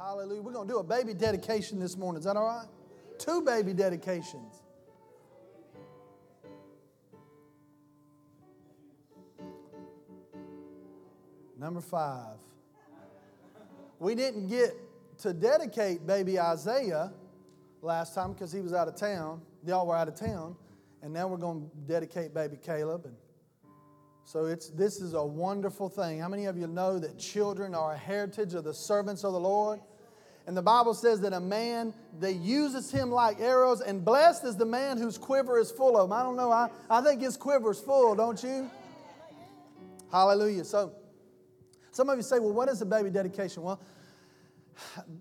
Hallelujah. We're going to do a baby dedication this morning. Is that all right? Two baby dedications. Number five. We didn't get to dedicate baby Isaiah last time because he was out of town. Y'all were out of town. And now we're going to dedicate baby Caleb. And so it's, this is a wonderful thing. How many of you know that children are a heritage of the servants of the Lord? And the Bible says that a man that uses him like arrows, and blessed is the man whose quiver is full of them. I don't know. I, I think his quiver is full, don't you? Hallelujah. So, some of you say, well, what is a baby dedication? Well,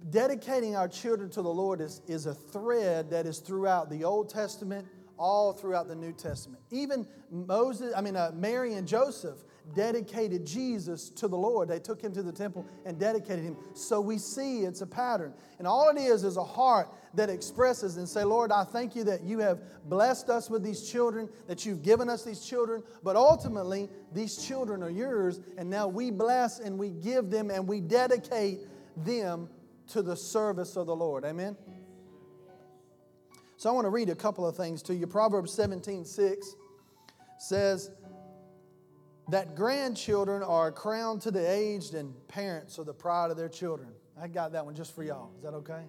dedicating our children to the Lord is, is a thread that is throughout the Old Testament, all throughout the New Testament. Even Moses, I mean, uh, Mary and Joseph dedicated Jesus to the Lord. They took him to the temple and dedicated him. So we see it's a pattern. And all it is is a heart that expresses and say, Lord, I thank you that you have blessed us with these children, that you've given us these children, but ultimately these children are yours, and now we bless and we give them and we dedicate them to the service of the Lord. Amen? So I want to read a couple of things to you. Proverbs 17 6 says that grandchildren are a crown to the aged, and parents are the pride of their children. I got that one just for y'all. Is that okay?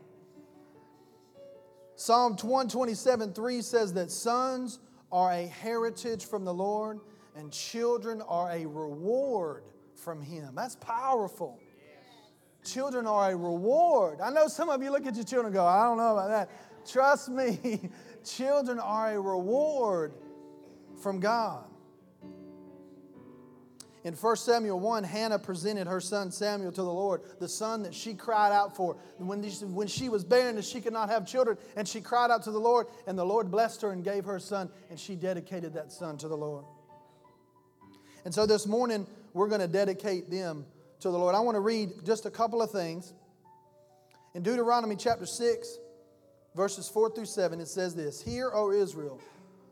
Psalm 127 3 says that sons are a heritage from the Lord, and children are a reward from Him. That's powerful. Children are a reward. I know some of you look at your children and go, I don't know about that. Trust me, children are a reward from God. In 1 Samuel 1, Hannah presented her son Samuel to the Lord, the son that she cried out for. When, when she was barren and she could not have children, and she cried out to the Lord, and the Lord blessed her and gave her a son, and she dedicated that son to the Lord. And so this morning, we're going to dedicate them to the Lord. I want to read just a couple of things. In Deuteronomy chapter 6, verses 4 through 7, it says this Hear, O Israel,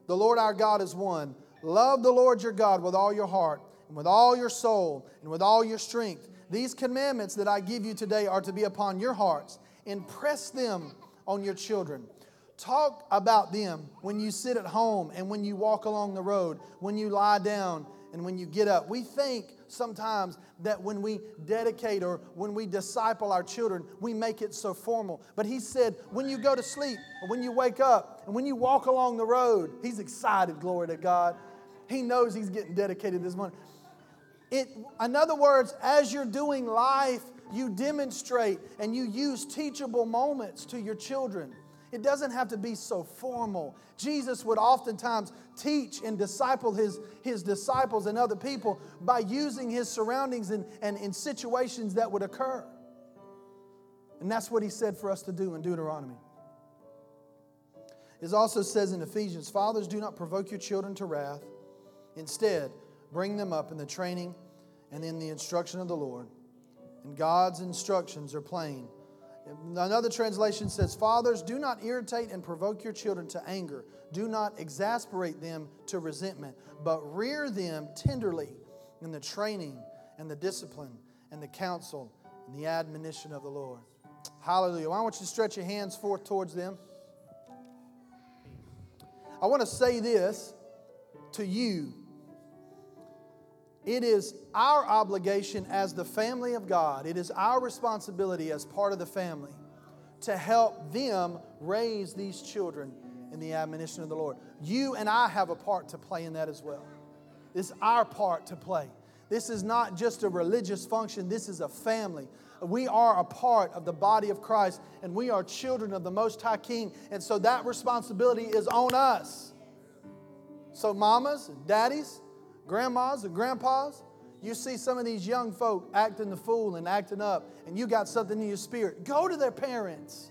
the Lord our God is one. Love the Lord your God with all your heart, and with all your soul, and with all your strength. These commandments that I give you today are to be upon your hearts. Impress them on your children. Talk about them when you sit at home and when you walk along the road, when you lie down and when you get up. We think sometimes that when we dedicate or when we disciple our children, we make it so formal. But he said, when you go to sleep, and when you wake up, and when you walk along the road, he's excited, glory to God. He knows he's getting dedicated this morning. It, in other words, as you're doing life, you demonstrate and you use teachable moments to your children. It doesn't have to be so formal. Jesus would oftentimes teach and disciple his, his disciples and other people by using his surroundings and, and in situations that would occur. And that's what he said for us to do in Deuteronomy. It also says in Ephesians Fathers, do not provoke your children to wrath. Instead, bring them up in the training and in the instruction of the Lord. And God's instructions are plain Another translation says, Fathers, do not irritate and provoke your children to anger. Do not exasperate them to resentment, but rear them tenderly in the training and the discipline and the counsel and the admonition of the Lord. Hallelujah. I want you to stretch your hands forth towards them. I want to say this to you it is our obligation as the family of God, it is our responsibility as part of the family to help them raise these children in the admonition of the Lord. You and I have a part to play in that as well. It's our part to play. This is not just a religious function, this is a family. We are a part of the body of Christ and we are children of the Most High King. And so that responsibility is on us. So, mamas daddies, grandmas and grandpas, you see some of these young folk acting the fool and acting up, and you got something in your spirit. Go to their parents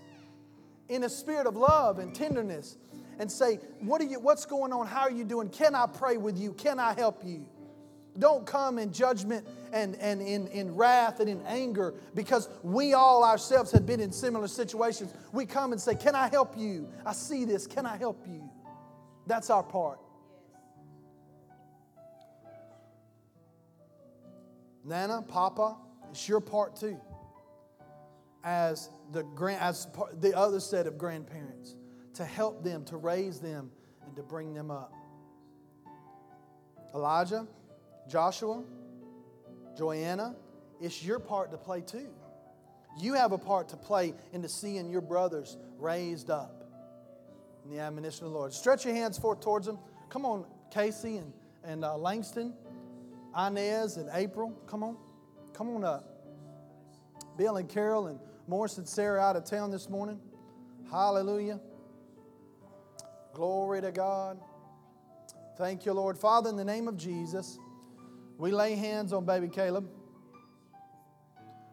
in a spirit of love and tenderness and say, what are you, What's going on? How are you doing? Can I pray with you? Can I help you? Don't come in judgment and, and in, in wrath and in anger because we all ourselves have been in similar situations. We come and say, Can I help you? I see this. Can I help you? That's our part. Nana, Papa, it's your part too. as the, grand, as the other set of grandparents to help them, to raise them, and to bring them up. Elijah, Joshua, Joanna, it's your part to play too. You have a part to play into seeing your brothers raised up in the admonition of the Lord. Stretch your hands forth towards them. Come on, Casey and, and uh, Langston, Inez and April. Come on. Come on up. Bill and Carol and Morris and Sarah out of town this morning. Hallelujah. Glory to God. Thank you, Lord. Father, in the name of Jesus, we lay hands on baby Caleb.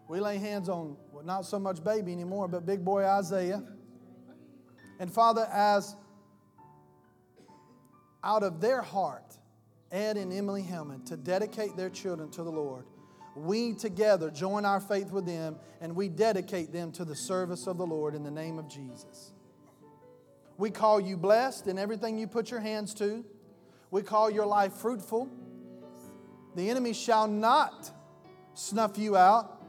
We lay hands on, well, not so much baby anymore, but big boy Isaiah. And Father, as out of their heart, Ed and Emily Hellman, to dedicate their children to the Lord, we together join our faith with them and we dedicate them to the service of the Lord in the name of Jesus. We call you blessed in everything you put your hands to. We call your life fruitful. The enemy shall not snuff you out.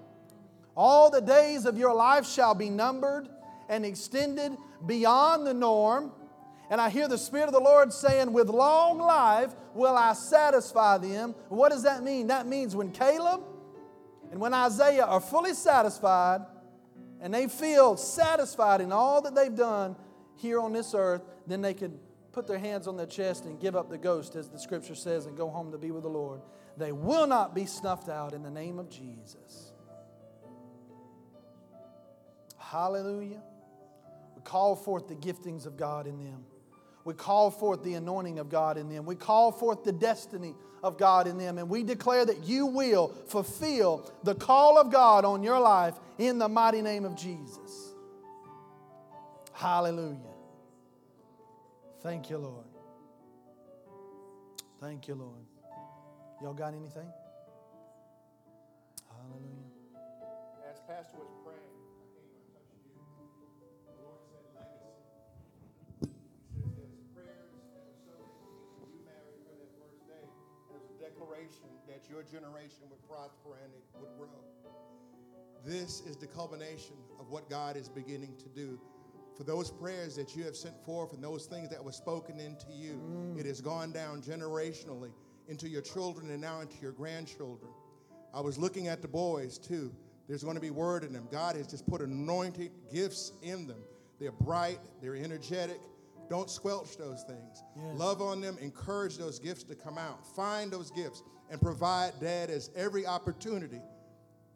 All the days of your life shall be numbered and extended beyond the norm. And I hear the Spirit of the Lord saying, With long life will I satisfy them. What does that mean? That means when Caleb and when Isaiah are fully satisfied and they feel satisfied in all that they've done here on this earth, then they can put their hands on their chest and give up the ghost, as the scripture says, and go home to be with the Lord. They will not be snuffed out in the name of Jesus. Hallelujah. We call forth the giftings of God in them. We call forth the anointing of God in them. We call forth the destiny of God in them. And we declare that you will fulfill the call of God on your life in the mighty name of Jesus. Hallelujah. Thank you, Lord. Thank you, Lord. Y'all got anything? Hallelujah. As Pastor was that your generation would prosper and it would grow. This is the culmination of what God is beginning to do. For those prayers that you have sent forth and those things that were spoken into you, mm. it has gone down generationally into your children and now into your grandchildren. I was looking at the boys too. There's going to be word in them. God has just put anointed gifts in them. They're bright, they're energetic. Don't squelch those things. Yes. Love on them, encourage those gifts to come out. Find those gifts and provide dad as every opportunity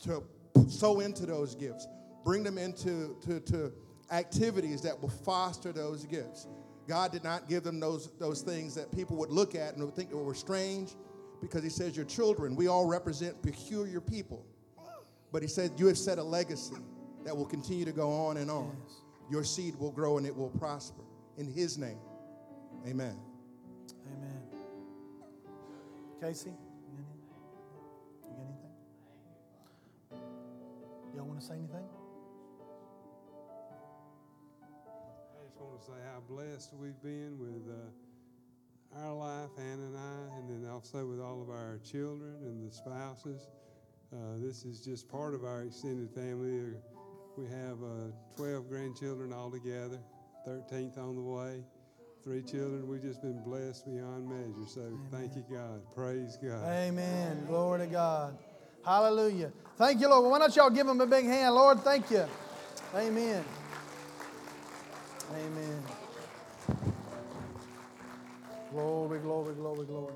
to sow into those gifts. Bring them into to, to activities that will foster those gifts. God did not give them those, those things that people would look at and would think were strange because He says, Your children, we all represent peculiar people. But He said, You have set a legacy that will continue to go on and on. Yes. Your seed will grow and it will prosper. In His name, amen. Amen. Casey, Y'all want to say anything? I just want to say how blessed we've been with uh, our life, Anna and I, and then also with all of our children and the spouses. Uh, this is just part of our extended family. Uh, We have uh, 12 grandchildren altogether, 13th on the way, three children. We've just been blessed beyond measure. So thank you, God. Praise God. Amen. Glory to God. Hallelujah. Thank you, Lord. Why don't y'all give him a big hand? Lord, thank you. Amen. Amen. Glory, glory, glory, glory.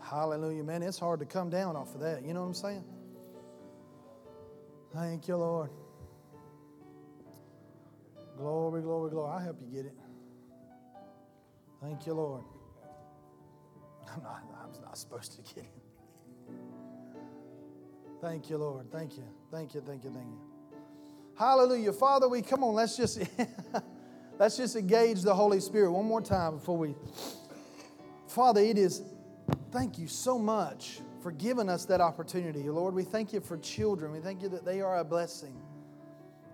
Hallelujah. Man, it's hard to come down off of that. You know what I'm saying? Thank you, Lord. Glory, glory, glory. I'll help you get it. Thank you, Lord. I'm not, I'm not supposed to get it. Thank you, Lord. Thank you. Thank you, thank you, thank you. Hallelujah. Father, we come on, let's just let's just engage the Holy Spirit one more time before we Father, it is thank you so much for giving us that opportunity. Lord, we thank you for children. We thank you that they are a blessing.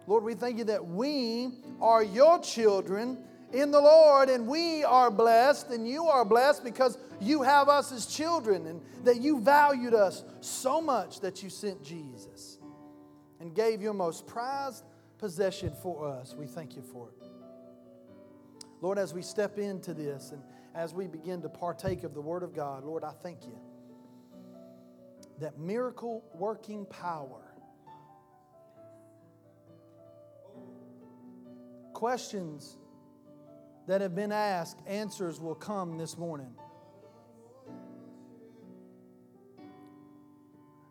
Lord, we thank you that we are your children in the Lord and we are blessed and you are blessed because you have us as children and that you valued us so much that you sent Jesus. and gave your most prized possession for us. We thank you for it. Lord, as we step into this and as we begin to partake of the Word of God, Lord, I thank you that miracle working power, questions that have been asked, answers will come this morning.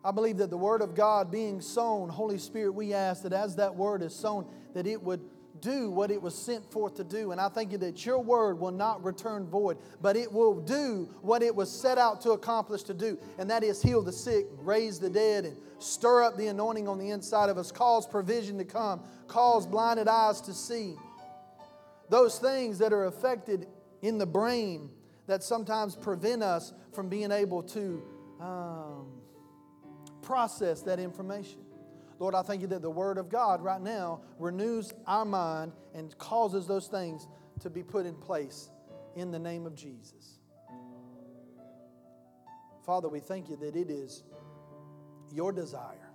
I believe that the Word of God being sown, Holy Spirit, we ask that as that Word is sown, that it would do what it was sent forth to do. And I thank you that your word will not return void, but it will do what it was set out to accomplish to do. And that is heal the sick, raise the dead, and stir up the anointing on the inside of us, cause provision to come, cause blinded eyes to see. Those things that are affected in the brain that sometimes prevent us from being able to um, process that information. Lord, I thank you that the Word of God right now renews our mind and causes those things to be put in place in the name of Jesus. Father, we thank you that it is your desire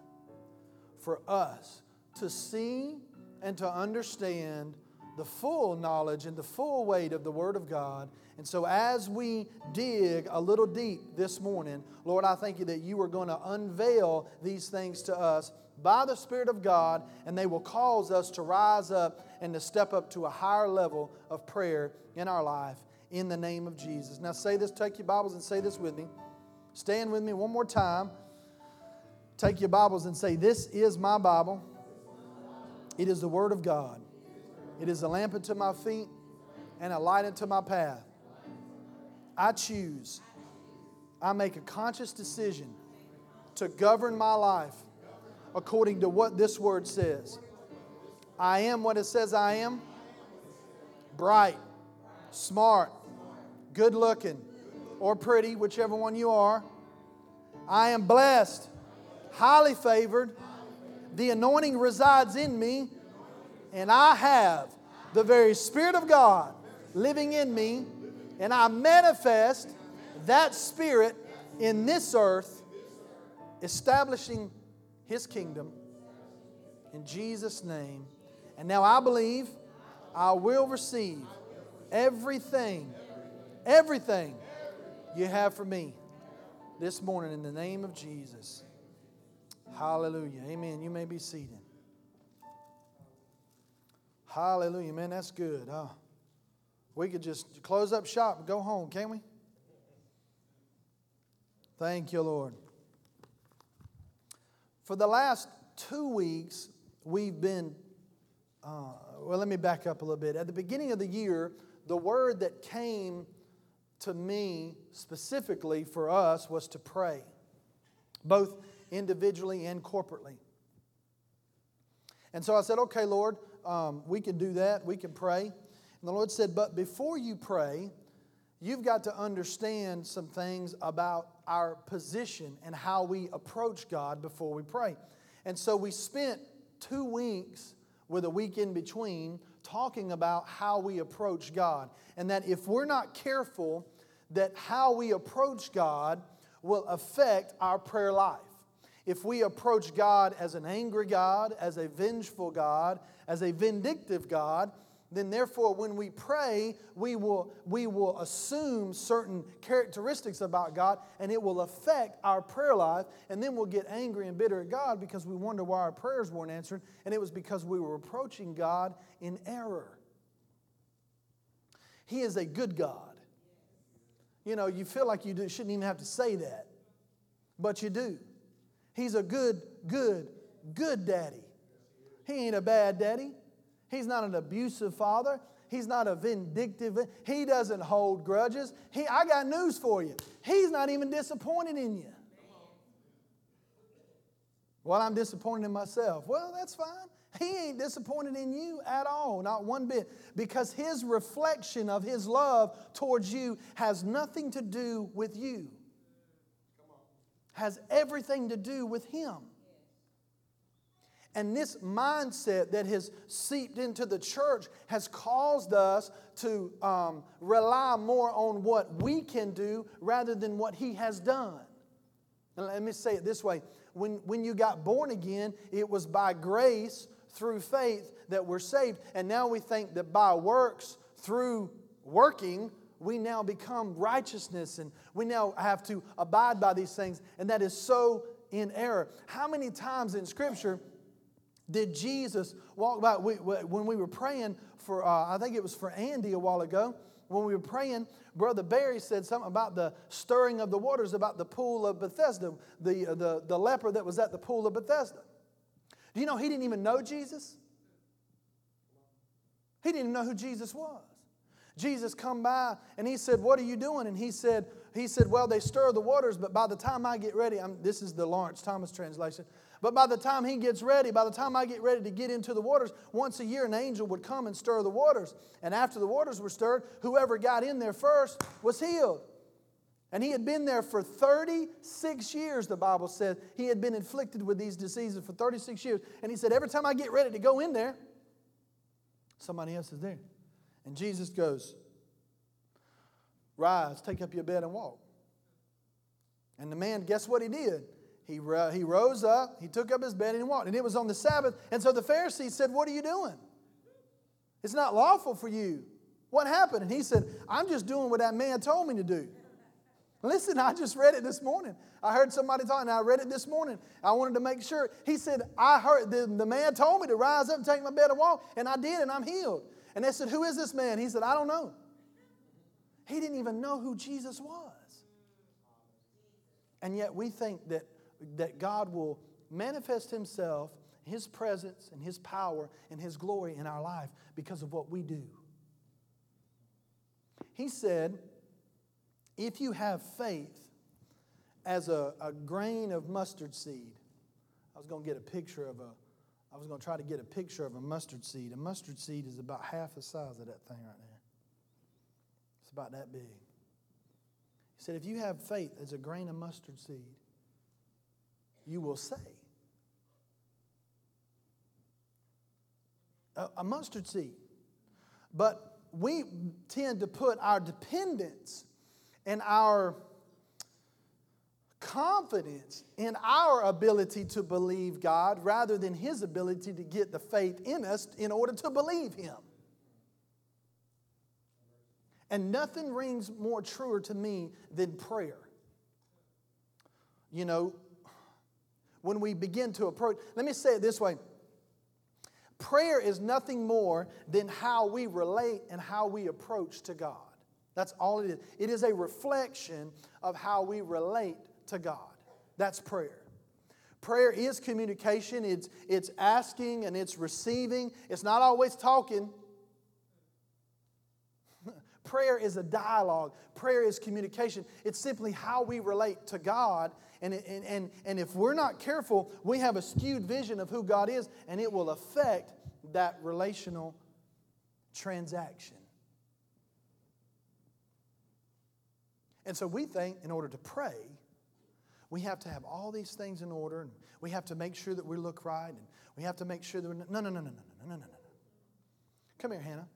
for us to see and to understand the full knowledge and the full weight of the Word of God. And so, as we dig a little deep this morning, Lord, I thank you that you are going to unveil these things to us by the Spirit of God, and they will cause us to rise up and to step up to a higher level of prayer in our life in the name of Jesus. Now, say this, take your Bibles and say this with me. Stand with me one more time. Take your Bibles and say, This is my Bible. It is the Word of God. It is a lamp unto my feet and a light unto my path. I choose, I make a conscious decision to govern my life according to what this word says. I am what it says I am bright, smart, good looking, or pretty, whichever one you are. I am blessed, highly favored. The anointing resides in me, and I have the very Spirit of God living in me, and I manifest that Spirit in this earth, establishing his kingdom in Jesus' name. And now I believe I will receive everything, everything you have for me this morning in the name of Jesus. Hallelujah. Amen. You may be seated. Hallelujah, man. That's good. Uh, we could just close up shop and go home, can't we? Thank you, Lord. For the last two weeks, we've been, uh, well, let me back up a little bit. At the beginning of the year, the word that came to me specifically for us was to pray, both individually and corporately. And so I said, okay, Lord, um, we can do that. We can pray. And the Lord said, but before you pray, you've got to understand some things about our position and how we approach God before we pray. And so we spent two weeks with a week in between talking about how we approach God. And that if we're not careful, that how we approach God will affect our prayer life. If we approach God as an angry God, as a vengeful God, as a vindictive God, then therefore when we pray we will, we will assume certain characteristics about god and it will affect our prayer life and then we'll get angry and bitter at god because we wonder why our prayers weren't answered and it was because we were approaching god in error. He is a good god. You know you feel like you shouldn't even have to say that but you do he's a good good good daddy he ain't a bad daddy He's not an abusive father. He's not a vindictive. He doesn't hold grudges. He, I got news for you. He's not even disappointed in you. Well, I'm disappointed in myself. Well, that's fine. He ain't disappointed in you at all, not one bit, because his reflection of his love towards you has nothing to do with you, has everything to do with him. And this mindset that has seeped into the church has caused us to um, rely more on what we can do rather than what He has done. And let me say it this way When, when you got born again, it was by grace through faith that we're saved. And now we think that by works, through working, we now become righteousness and we now have to abide by these things. And that is so in error. How many times in Scripture did Jesus walk by? We, when we were praying for, uh, I think it was for Andy a while ago, when we were praying, Brother Barry said something about the stirring of the waters, about the pool of Bethesda, the, the, the leper that was at the pool of Bethesda. Do you know he didn't even know Jesus? He didn't even know who Jesus was. Jesus come by and he said, "What are you doing?" And he said, "He said, well, they stir the waters, but by the time I get ready, I'm, this is the Lawrence Thomas translation. But by the time he gets ready, by the time I get ready to get into the waters, once a year an angel would come and stir the waters. And after the waters were stirred, whoever got in there first was healed. And he had been there for 36 years, the Bible says. He had been inflicted with these diseases for 36 years. And he said, Every time I get ready to go in there, somebody else is there. And Jesus goes, Rise, take up your bed and walk. And the man, guess what he did? He, he rose up, he took up his bed, and he walked. And it was on the Sabbath. And so the Pharisees said, What are you doing? It's not lawful for you. What happened? And he said, I'm just doing what that man told me to do. Listen, I just read it this morning. I heard somebody talking, I read it this morning. I wanted to make sure. He said, I heard, the, the man told me to rise up and take my bed and walk, and I did, and I'm healed. And they said, Who is this man? He said, I don't know. He didn't even know who Jesus was. And yet we think that that God will manifest Himself, His presence, and His power and His glory in our life because of what we do. He said, if you have faith as a, a grain of mustard seed, I was going to get a picture of a, I was going to try to get a picture of a mustard seed. A mustard seed is about half the size of that thing right there. It's about that big. He said, if you have faith as a grain of mustard seed, you will say. A, a mustard seed. But we tend to put our dependence and our confidence in our ability to believe God rather than His ability to get the faith in us in order to believe Him. And nothing rings more truer to me than prayer. You know, when we begin to approach. Let me say it this way prayer is nothing more than how we relate and how we approach to God. That's all it is. It is a reflection of how we relate to God. That's prayer. Prayer is communication, it's, it's asking and it's receiving. It's not always talking. Prayer is a dialogue, prayer is communication. It's simply how we relate to God and, and, and, and if we're not careful, we have a skewed vision of who God is, and it will affect that relational transaction. And so we think in order to pray, we have to have all these things in order, and we have to make sure that we look right, and we have to make sure that we're. No, no, no, no, no, no, no, no, no. Come here, Hannah.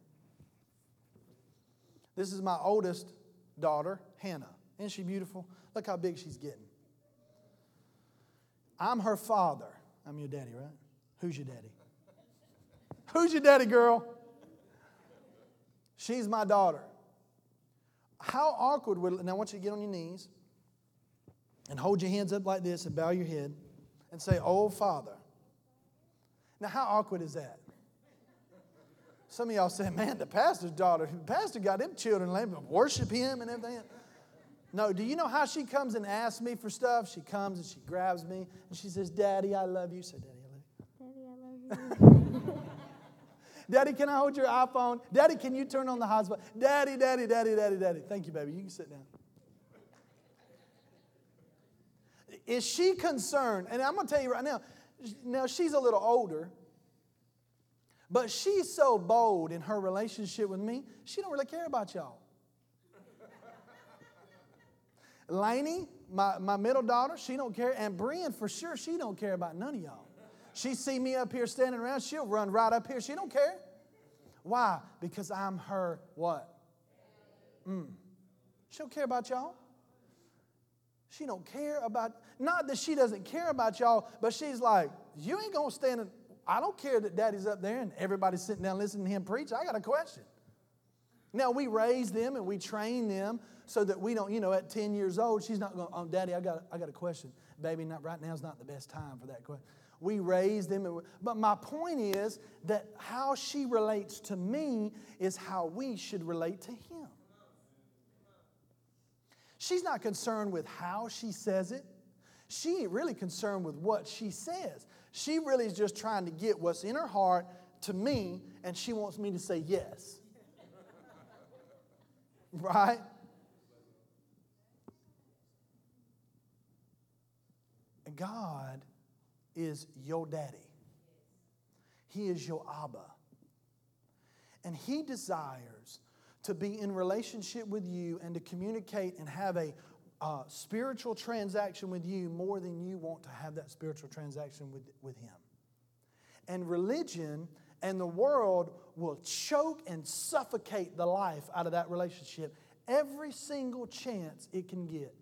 This is my oldest daughter, Hannah. Isn't she beautiful? Look how big she's getting. I'm her father. I'm your daddy, right? Who's your daddy? Who's your daddy, girl? She's my daughter. How awkward would now I want you to get on your knees and hold your hands up like this and bow your head and say, Oh, Father. Now, how awkward is that? Some of y'all say, Man, the pastor's daughter, the pastor got them children, let them worship him and everything. No, do you know how she comes and asks me for stuff? She comes and she grabs me and she says, Daddy, I love you. Say, Daddy, I love you. Daddy, I love you. Daddy, can I hold your iPhone? Daddy, can you turn on the hotspot? Daddy, daddy, daddy, daddy, daddy. Thank you, baby. You can sit down. Is she concerned? And I'm going to tell you right now, now she's a little older, but she's so bold in her relationship with me, she don't really care about y'all. Lainey, my, my middle daughter, she don't care. And Brian, for sure, she don't care about none of y'all. She see me up here standing around, she'll run right up here. She don't care. Why? Because I'm her what? Mm. She don't care about y'all. She don't care about, not that she doesn't care about y'all, but she's like, you ain't gonna stand in, I don't care that daddy's up there and everybody's sitting down listening to him preach. I got a question. Now we raise them and we train them so that we don't, you know, at 10 years old, she's not going, oh, um, daddy, I got, I got a question. Baby, not right now is not the best time for that question. We raise them. And but my point is that how she relates to me is how we should relate to him. She's not concerned with how she says it. She ain't really concerned with what she says. She really is just trying to get what's in her heart to me, and she wants me to say yes. right? God is your daddy. He is your Abba. And He desires to be in relationship with you and to communicate and have a uh, spiritual transaction with you more than you want to have that spiritual transaction with, with Him. And religion and the world will choke and suffocate the life out of that relationship every single chance it can get.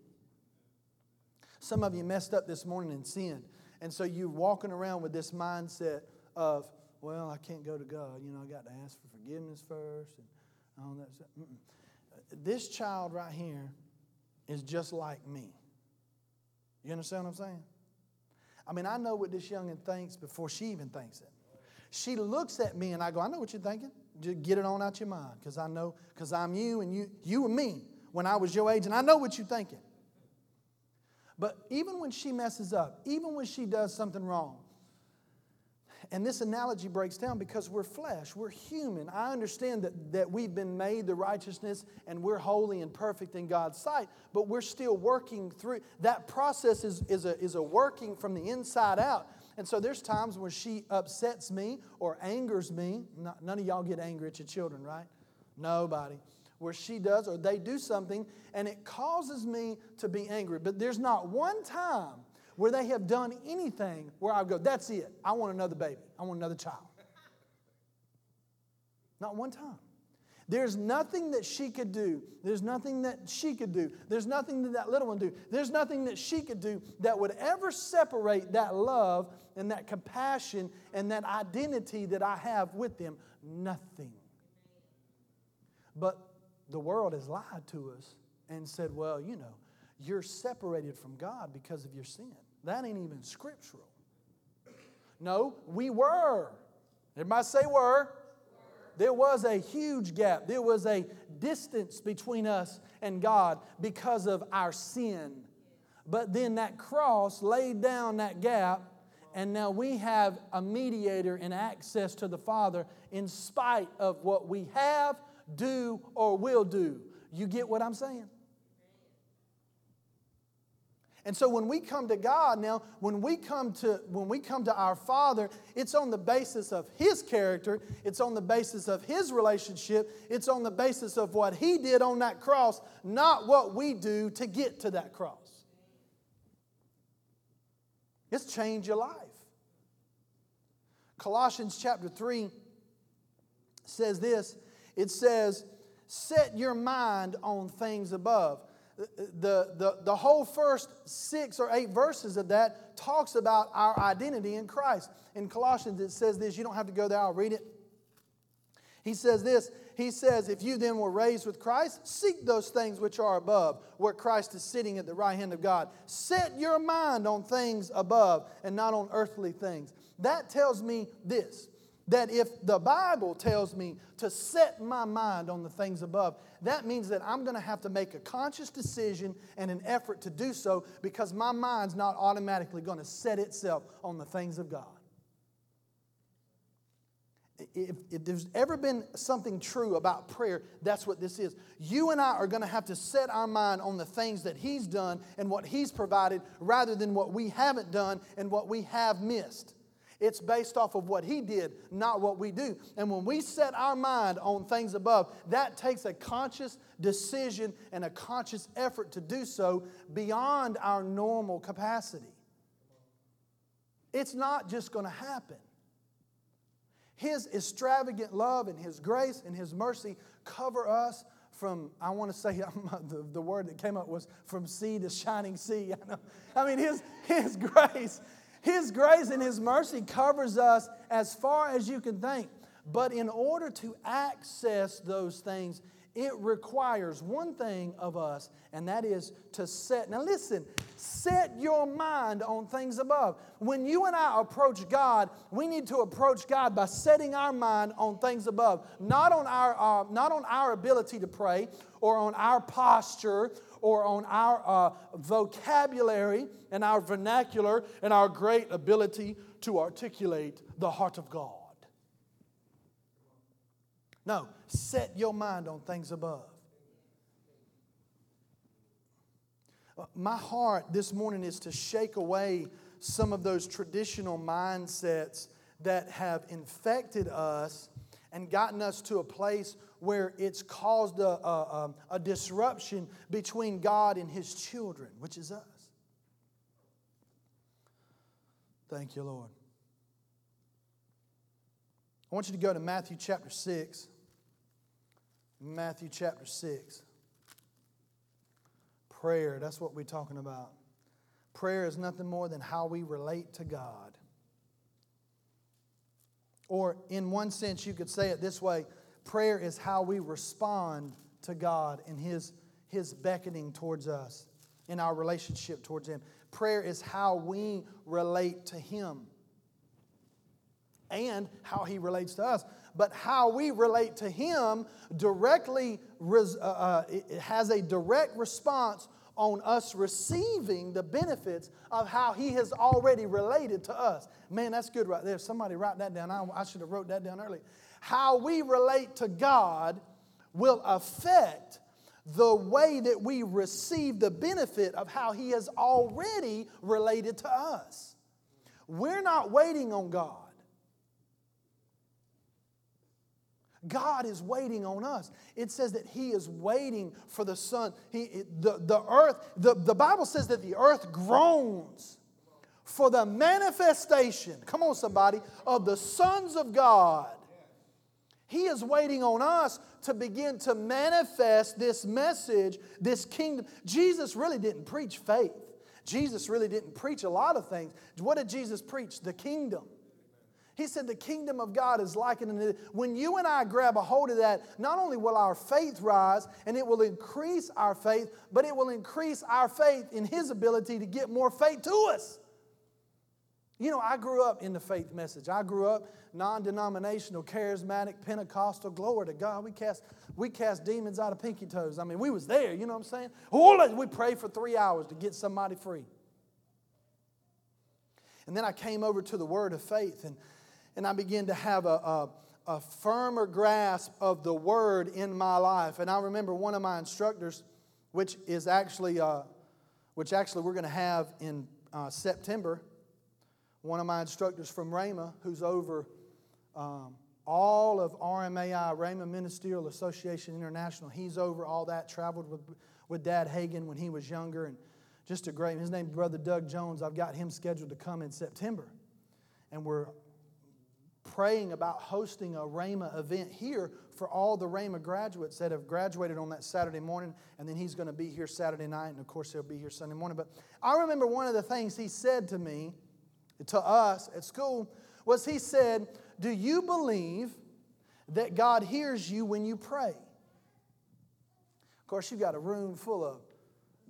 Some of you messed up this morning and sinned. And so you're walking around with this mindset of, well, I can't go to God. You know, I got to ask for forgiveness first and Oh, stuff. Mm-mm. This child right here is just like me. You understand what I'm saying? I mean, I know what this youngin' thinks before she even thinks it. She looks at me and I go, I know what you're thinking. Just get it on out your mind because I know, because I'm you and you, you were me when I was your age and I know what you're thinking. But even when she messes up, even when she does something wrong, and this analogy breaks down because we're flesh, we're human. I understand that, that we've been made the righteousness and we're holy and perfect in God's sight, but we're still working through. That process is, is, a, is a working from the inside out. And so there's times when she upsets me or angers me. None of y'all get angry at your children, right? Nobody where she does or they do something and it causes me to be angry. But there's not one time where they have done anything where I go, that's it. I want another baby. I want another child. Not one time. There's nothing that she could do. There's nothing that she could do. There's nothing that that little one do. There's nothing that she could do that would ever separate that love and that compassion and that identity that I have with them. Nothing. But the world has lied to us and said, well, you know, you're separated from God because of your sin. That ain't even scriptural. No, we were. Everybody say were. There was a huge gap. There was a distance between us and God because of our sin. But then that cross laid down that gap, and now we have a mediator and access to the Father in spite of what we have do, or will do. You get what I'm saying? And so when we come to God now, when we come to when we come to our Father, it's on the basis of his character, it's on the basis of his relationship, it's on the basis of what he did on that cross, not what we do to get to that cross. It's changed your life. Colossians chapter 3 says this it says, Set your mind on things above. The, the, the whole first six or eight verses of that talks about our identity in Christ. In Colossians, it says this. You don't have to go there, I'll read it. He says this He says, If you then were raised with Christ, seek those things which are above, where Christ is sitting at the right hand of God. Set your mind on things above and not on earthly things. That tells me this that if the Bible tells me to set my mind on the things above, that means that I'm going to have to make a conscious decision and an effort to do so because my mind's not automatically going to set itself on the things of God. If, if, there's ever been something true about prayer, that's what this is. You and I are going to have to set our mind on the things that He's done and what He's provided rather than what we haven't done and what we have missed. It's based off of what He did, not what we do. And when we set our mind on things above, that takes a conscious decision and a conscious effort to do so beyond our normal capacity. It's not just going to happen. His extravagant love and His grace and His mercy cover us from I want to say the, the word that came up was from sea to shining sea. I, know. I mean, His, His grace, His grace and His mercy covers us as far as you can think. But in order to access those things, it requires one thing of us, and that is to set. Now, listen, set your mind on things above. When you and I approach God, we need to approach God by setting our mind on things above, not on our, uh, not on our ability to pray or on our posture or on our uh, vocabulary and our vernacular and our great ability to articulate the heart of God. No, set your mind on things above. Uh, my heart this morning is to shake away some of those traditional mindsets that have infected us and gotten us to a place where it's caused a, a, a, disruption between God and His children, which is us. Thank you, Lord. I want you to go to Matthew chapter 6. Matthew chapter 6. Prayer, that's what we're talking about. Prayer is nothing more than how we relate to God. Or, in one sense, you could say it this way prayer is how we respond to God and His, His beckoning towards us, in our relationship towards Him. Prayer is how we relate to Him and how He relates to us but how we relate to Him directly uh, uh, has a direct response on us receiving the benefits of how He has already related to us. Man, that's good right there. Somebody write that down. I, I should have wrote that down earlier. How we relate to God will affect the way that we receive the benefit of how He has already related to us. We're not waiting on God. God is waiting on us. It says that He is waiting for the Son. He, the, the earth, the, the Bible says that the earth groans for the manifestation, come on, somebody, of the sons of God. He is waiting on us to begin to manifest this message, this kingdom. Jesus really didn't preach faith. Jesus really didn't preach a lot of things. What did Jesus preach? The kingdom. He said the kingdom of God is likened when you and I grab a hold of that, not only will our faith rise and it will increase our faith, but it will increase our faith in His ability to get more faith to us. You know, I grew up in the faith message. I grew up non-denominational, charismatic, Pentecostal. Glory to God. We cast, we cast demons out of pinky toes. I mean, we was there, you know what I'm saying? We prayed for three hours to get somebody free. And then I came over to the word of faith and and I began to have a, a, a firmer grasp of the word in my life. And I remember one of my instructors, which is actually, uh, which actually we're going to have in uh, September, one of my instructors from Rhema, who's over um, all of RMAI, Rhema Ministerial Association International. He's over all that, traveled with, with Dad Hagin when he was younger, and just a great, his name's Brother Doug Jones. I've got him scheduled to come in September. And we're praying about hosting a Rhema event here for all the Rhema graduates that have graduated on that Saturday morning, and then he's going to be here Saturday night, and of course he'll be here Sunday morning. But I remember one of the things he said to me, to us at school, was he said, Do you believe that God hears you when you pray? Of course, you've got a room full of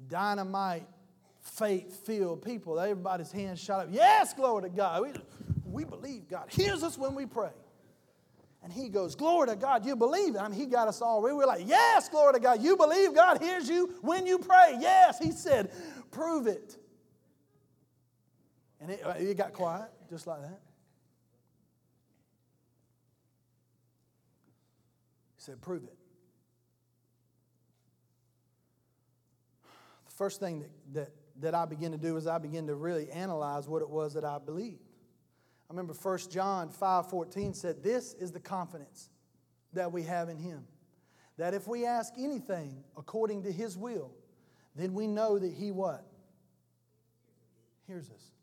dynamite, faith filled people. Everybody's hands shot up. Yes, glory to God. We, we believe God hears us when we pray. And he goes, Glory to God, you believe. I mean, he got us all. We were like, Yes, glory to God. You believe God hears you when you pray. Yes. He said, Prove it. And it, uh, it got quiet, just like that. He said, Prove it. The first thing that, that, that I began to do is I began to really analyze what it was that I believed. I remember 1 John 5:14 said, "This is the confidence that we have in him, that if we ask anything according to his will, then we know that he what? Hears us."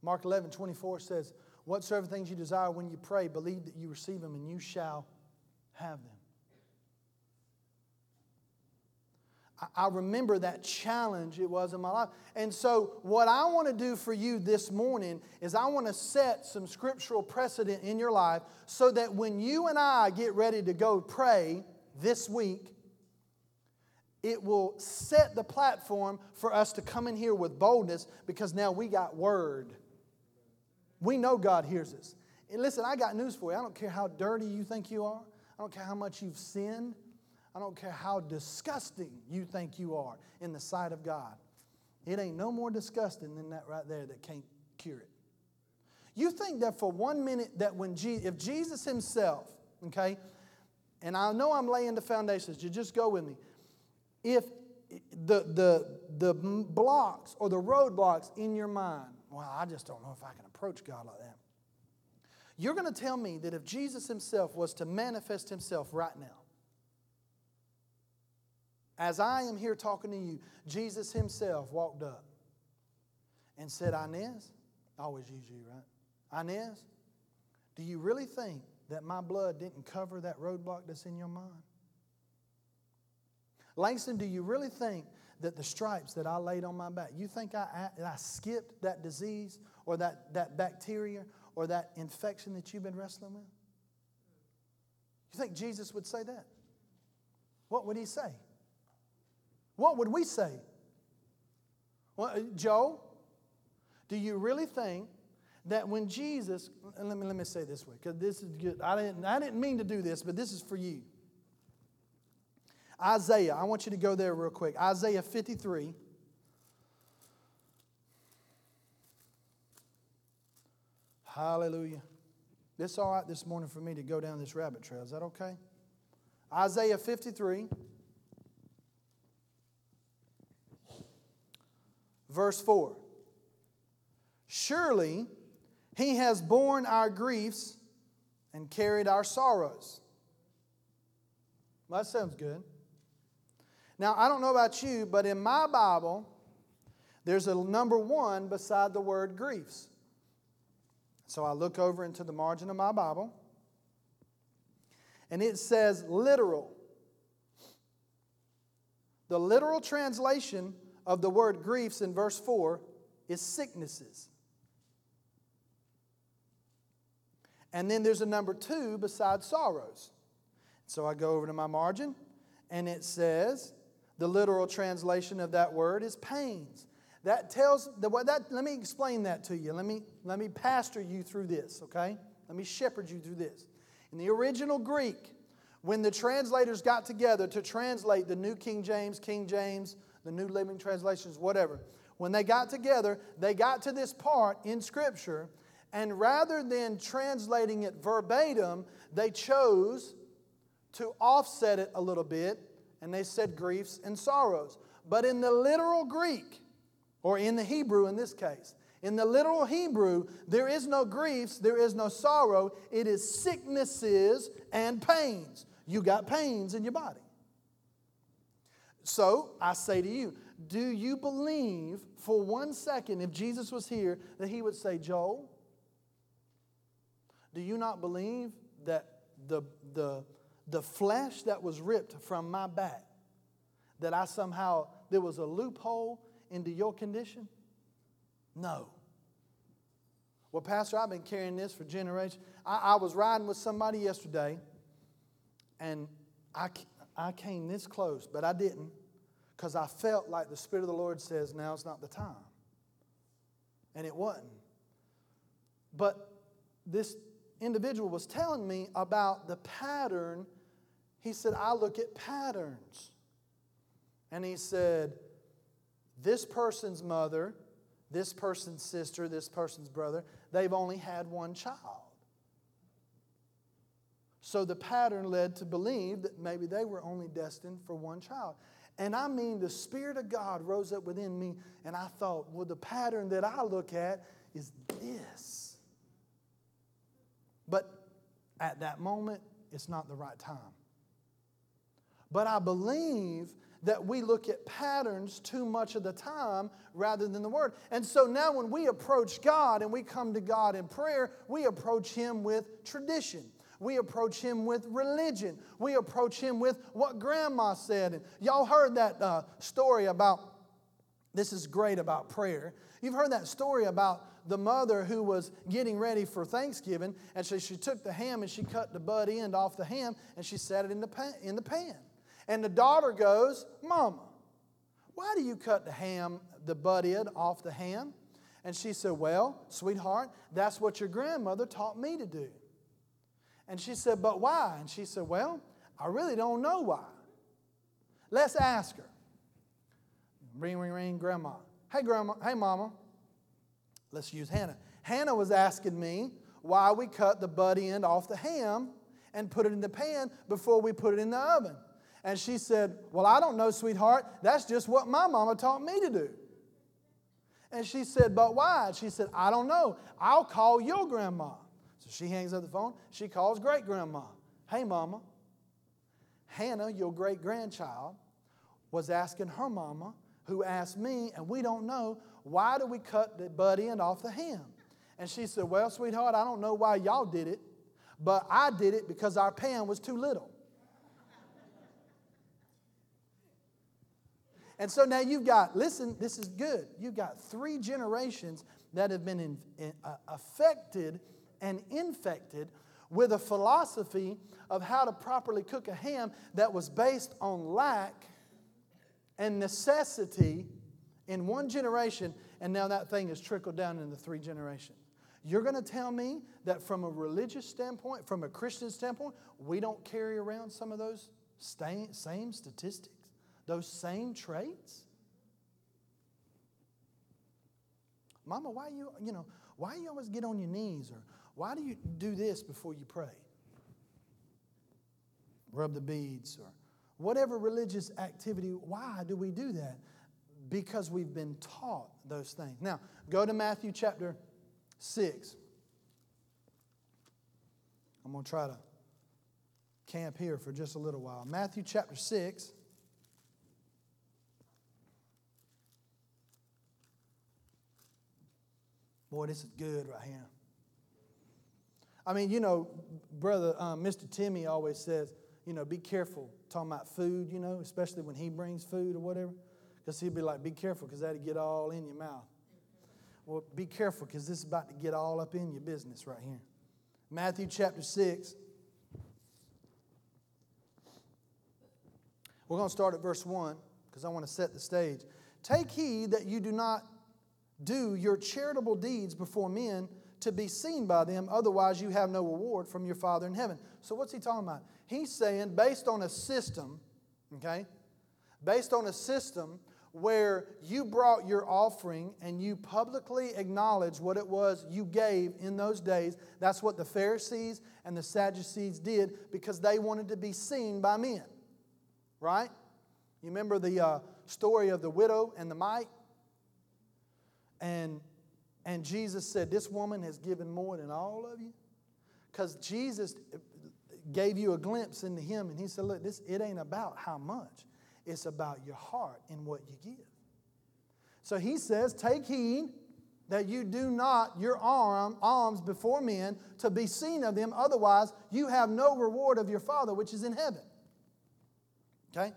Mark 11, 24 says, Whatsoever things you desire when you pray, believe that you receive them and you shall have them. I remember that challenge it was in my life. And so, what I want to do for you this morning is I want to set some scriptural precedent in your life so that when you and I get ready to go pray this week, it will set the platform for us to come in here with boldness because now we got word. We know God hears us. And listen, I got news for you. I don't care how dirty you think you are, I don't care how much you've sinned. I don't care how disgusting you think you are in the sight of God. It ain't no more disgusting than that right there that can't cure it. You think that for one minute that when Je- if Jesus himself, okay, and I know I'm laying the foundations, you just go with me. If the, the, the blocks or the roadblocks in your mind, well, I just don't know if I can approach God like that. You're going to tell me that if Jesus himself was to manifest himself right now, as I am here talking to you, Jesus himself walked up and said, Inez, I always use you, right? Inez, do you really think that my blood didn't cover that roadblock that's in your mind? Langston, do you really think that the stripes that I laid on my back, you think I, I skipped that disease or that, that bacteria or that infection that you've been wrestling with? You think Jesus would say that? What would he say? What would we say? Well, uh, Joe, do you really think that when Jesus, let me, let me say this way, because this is good. I didn't, I didn't mean to do this, but this is for you. Isaiah, I want you to go there real quick. Isaiah 53. Hallelujah. This all right this morning for me to go down this rabbit trail. Is that okay? Isaiah 53. Verse 4 Surely he has borne our griefs and carried our sorrows. Well, that sounds good. Now, I don't know about you, but in my Bible, there's a number one beside the word griefs. So I look over into the margin of my Bible, and it says literal. The literal translation of the word griefs in verse 4 is sicknesses. And then there's a number two beside sorrows. So I go over to my margin and it says the literal translation of that word is pains. That tells the what that let me explain that to you. Let me let me pastor you through this, okay? Let me shepherd you through this. In the original Greek, when the translators got together to translate the New King James, King James, the New Living Translations, whatever. When they got together, they got to this part in Scripture, and rather than translating it verbatim, they chose to offset it a little bit, and they said griefs and sorrows. But in the literal Greek, or in the Hebrew in this case, in the literal Hebrew, there is no griefs, there is no sorrow. It is sicknesses and pains. You got pains in your body. So I say to you, do you believe for one second, if Jesus was here, that he would say, Joel, do you not believe that the, the, the flesh that was ripped from my back, that I somehow, there was a loophole into your condition? No. Well, Pastor, I've been carrying this for generations. I, I was riding with somebody yesterday, and I, I came this close, but I didn't because I felt like the Spirit of the Lord says, now's not the time. And it wasn't. But this individual was telling me about the pattern. He said, I look at patterns. And he said, this person's mother, this person's sister, this person's brother, they've only had one child. So the pattern led to believe that maybe they were only destined for one child. And I mean, the Spirit of God rose up within me, and I thought, well, the pattern that I look at is this. But at that moment, it's not the right time. But I believe that we look at patterns too much of the time rather than the Word. And so now when we approach God and we come to God in prayer, we approach Him with tradition. We approach Him with religion. We approach Him with what grandma said. And y'all heard that uh, story about, this is great about prayer. You've heard that story about the mother who was getting ready for Thanksgiving, and so she took the ham and she cut the butt end off the ham and she set it in the pan. In the pan. And the daughter goes, Mama, why do you cut the ham, the butt end off the ham? And she said, Well, sweetheart, that's what your grandmother taught me to do. And she said, But why? And she said, Well, I really don't know why. Let's ask her. Ring, ring, ring, grandma. Hey, grandma. Hey, mama. Let's use Hannah. Hannah was asking me why we cut the butt end off the ham and put it in the pan before we put it in the oven. And she said, Well, I don't know, sweetheart. That's just what my mama taught me to do. And she said, But why? She said, I don't know. I'll call your grandma. She hangs up the phone. She calls great grandma. Hey, mama. Hannah, your great grandchild, was asking her mama, who asked me, and we don't know, why do we cut the butt end off the ham? And she said, Well, sweetheart, I don't know why y'all did it, but I did it because our pan was too little. And so now you've got, listen, this is good. You've got three generations that have been in, in, uh, affected and infected with a philosophy of how to properly cook a ham that was based on lack and necessity in one generation, and now that thing has trickled down into three generations. You're going to tell me that from a religious standpoint, from a Christian standpoint, we don't carry around some of those same statistics? those same traits? Mama, why you, you know, why you always get on your knees or why do you do this before you pray? Rub the beads or whatever religious activity, why do we do that? Because we've been taught those things. Now, go to Matthew chapter 6. I'm going to try to camp here for just a little while. Matthew chapter 6. Boy, this is good right here. I mean, you know, brother, um, Mr. Timmy always says, you know, be careful talking about food, you know, especially when he brings food or whatever, because he'll be like, be careful because that'll get all in your mouth. Well, be careful because this is about to get all up in your business right here. Matthew chapter 6. We're going to start at verse 1 because I want to set the stage. Take heed that you do not do your charitable deeds before men to be seen by them, otherwise, you have no reward from your Father in heaven. So, what's he talking about? He's saying, based on a system, okay, based on a system where you brought your offering and you publicly acknowledged what it was you gave in those days. That's what the Pharisees and the Sadducees did because they wanted to be seen by men, right? You remember the uh, story of the widow and the mite? And, and Jesus said, This woman has given more than all of you. Because Jesus gave you a glimpse into him, and he said, Look, this, it ain't about how much, it's about your heart and what you give. So he says, Take heed that you do not your arm, alms before men to be seen of them, otherwise, you have no reward of your Father which is in heaven. Okay?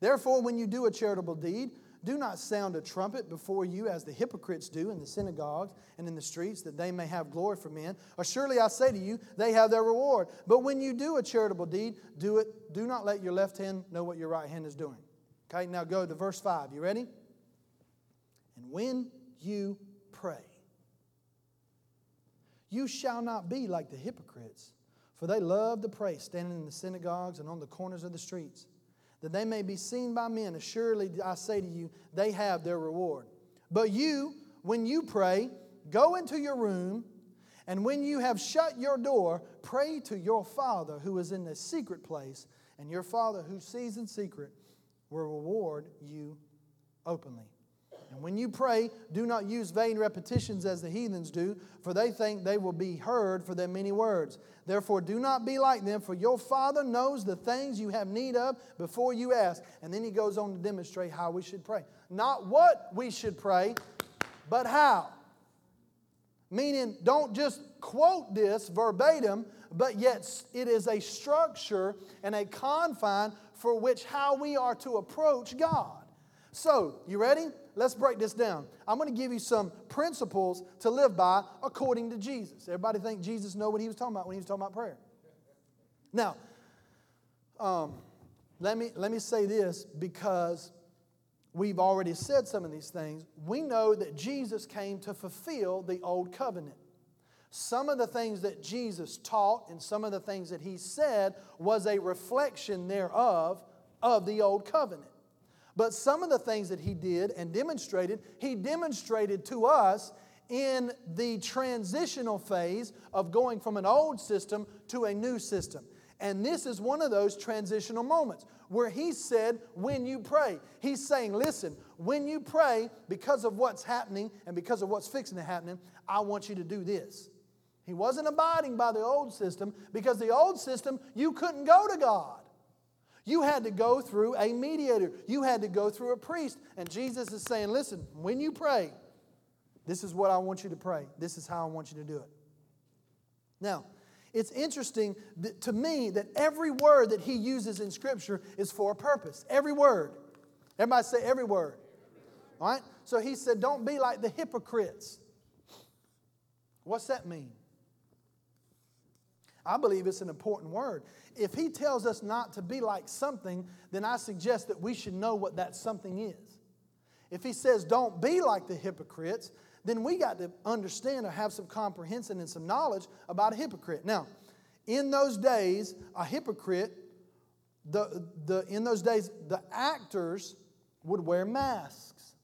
Therefore, when you do a charitable deed, do not sound a trumpet before you as the hypocrites do in the synagogues and in the streets, that they may have glory for men. Or surely I say to you, they have their reward. But when you do a charitable deed, do it. Do not let your left hand know what your right hand is doing. Okay, now go to verse 5. You ready? And when you pray, you shall not be like the hypocrites, for they love to pray, standing in the synagogues and on the corners of the streets that they may be seen by men. Assuredly, I say to you, they have their reward. But you, when you pray, go into your room, and when you have shut your door, pray to your Father who is in the secret place, and your Father who sees in secret will reward you openly. And when you pray, do not use vain repetitions as the heathens do, for they think they will be heard for their many words. Therefore, do not be like them, for your Father knows the things you have need of before you ask. And then he goes on to demonstrate how we should pray. Not what we should pray, but how. Meaning, don't just quote this verbatim, but yet it is a structure and a confine for which how we are to approach God. So, you ready? Let's break this down. I'm going to give you some principles to live by according to Jesus. Everybody think Jesus know what he was talking about when he was talking about prayer? Now, um, let me let me say this because we've already said some of these things. We know that Jesus came to fulfill the old covenant. Some of the things that Jesus taught and some of the things that he said was a reflection thereof of the old covenant. But some of the things that he did and demonstrated, he demonstrated to us in the transitional phase of going from an old system to a new system. And this is one of those transitional moments where he said, When you pray, he's saying, Listen, when you pray, because of what's happening and because of what's fixing to happen, I want you to do this. He wasn't abiding by the old system because the old system, you couldn't go to God. You had to go through a mediator, you had to go through a priest. And Jesus is saying, Listen, when you pray, this is what I want you to pray. This is how I want you to do it. Now, it's interesting to me that every word that he uses in Scripture is for a purpose. Every word. Everybody say every word. All right? So he said, Don't be like the hypocrites. What's that mean? I believe it's an important word. If he tells us not to be like something, then I suggest that we should know what that something is. If he says don't be like the hypocrites, then we got to understand or have some comprehension and some knowledge about a hypocrite. Now, in those days, a hypocrite, the, the, in those days, the actors would wear masks.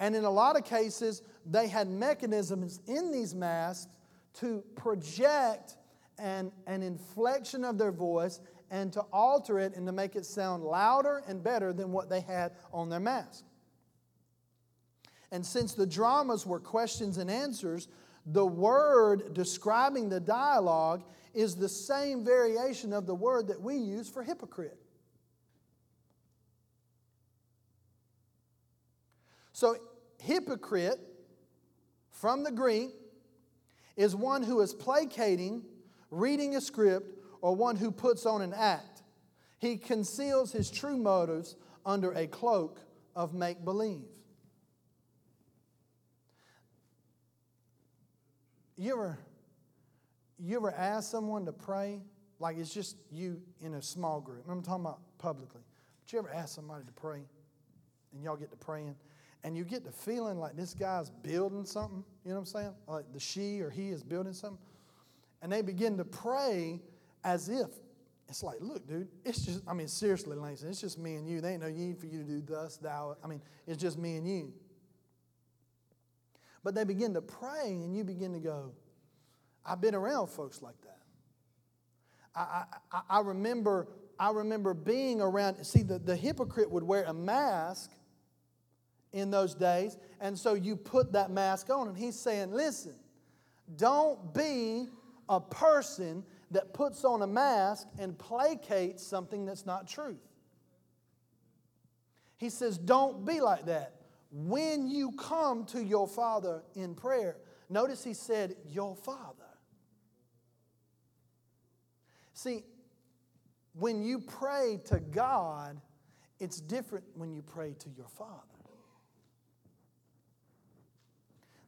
And in a lot of cases, they had mechanisms in these masks to project an, an inflection of their voice and to alter it and to make it sound louder and better than what they had on their mask. And since the dramas were questions and answers, the word describing the dialogue is the same variation of the word that we use for hypocrite. So, hypocrite from the Greek is one who is placating, reading a script, or one who puts on an act. He conceals his true motives under a cloak of make believe. You ever, you ever ask someone to pray? Like it's just you in a small group. I'm talking about publicly. But you ever ask somebody to pray? And y'all get to praying. And you get the feeling like this guy's building something. You know what I'm saying? Like the she or he is building something. And they begin to pray as if it's like, look, dude, it's just, I mean, seriously, Langston, it's just me and you. There ain't no need for you to do thus, thou. I mean, it's just me and you. But they begin to pray, and you begin to go, I've been around folks like that. I, I, I, remember, I remember being around, see, the, the hypocrite would wear a mask in those days, and so you put that mask on, and he's saying, listen, don't be a person that puts on a mask and placates something that's not truth. He says, don't be like that when you come to your Father in prayer. Notice he said, Your Father. See, when you pray to God, it's different when you pray to your Father.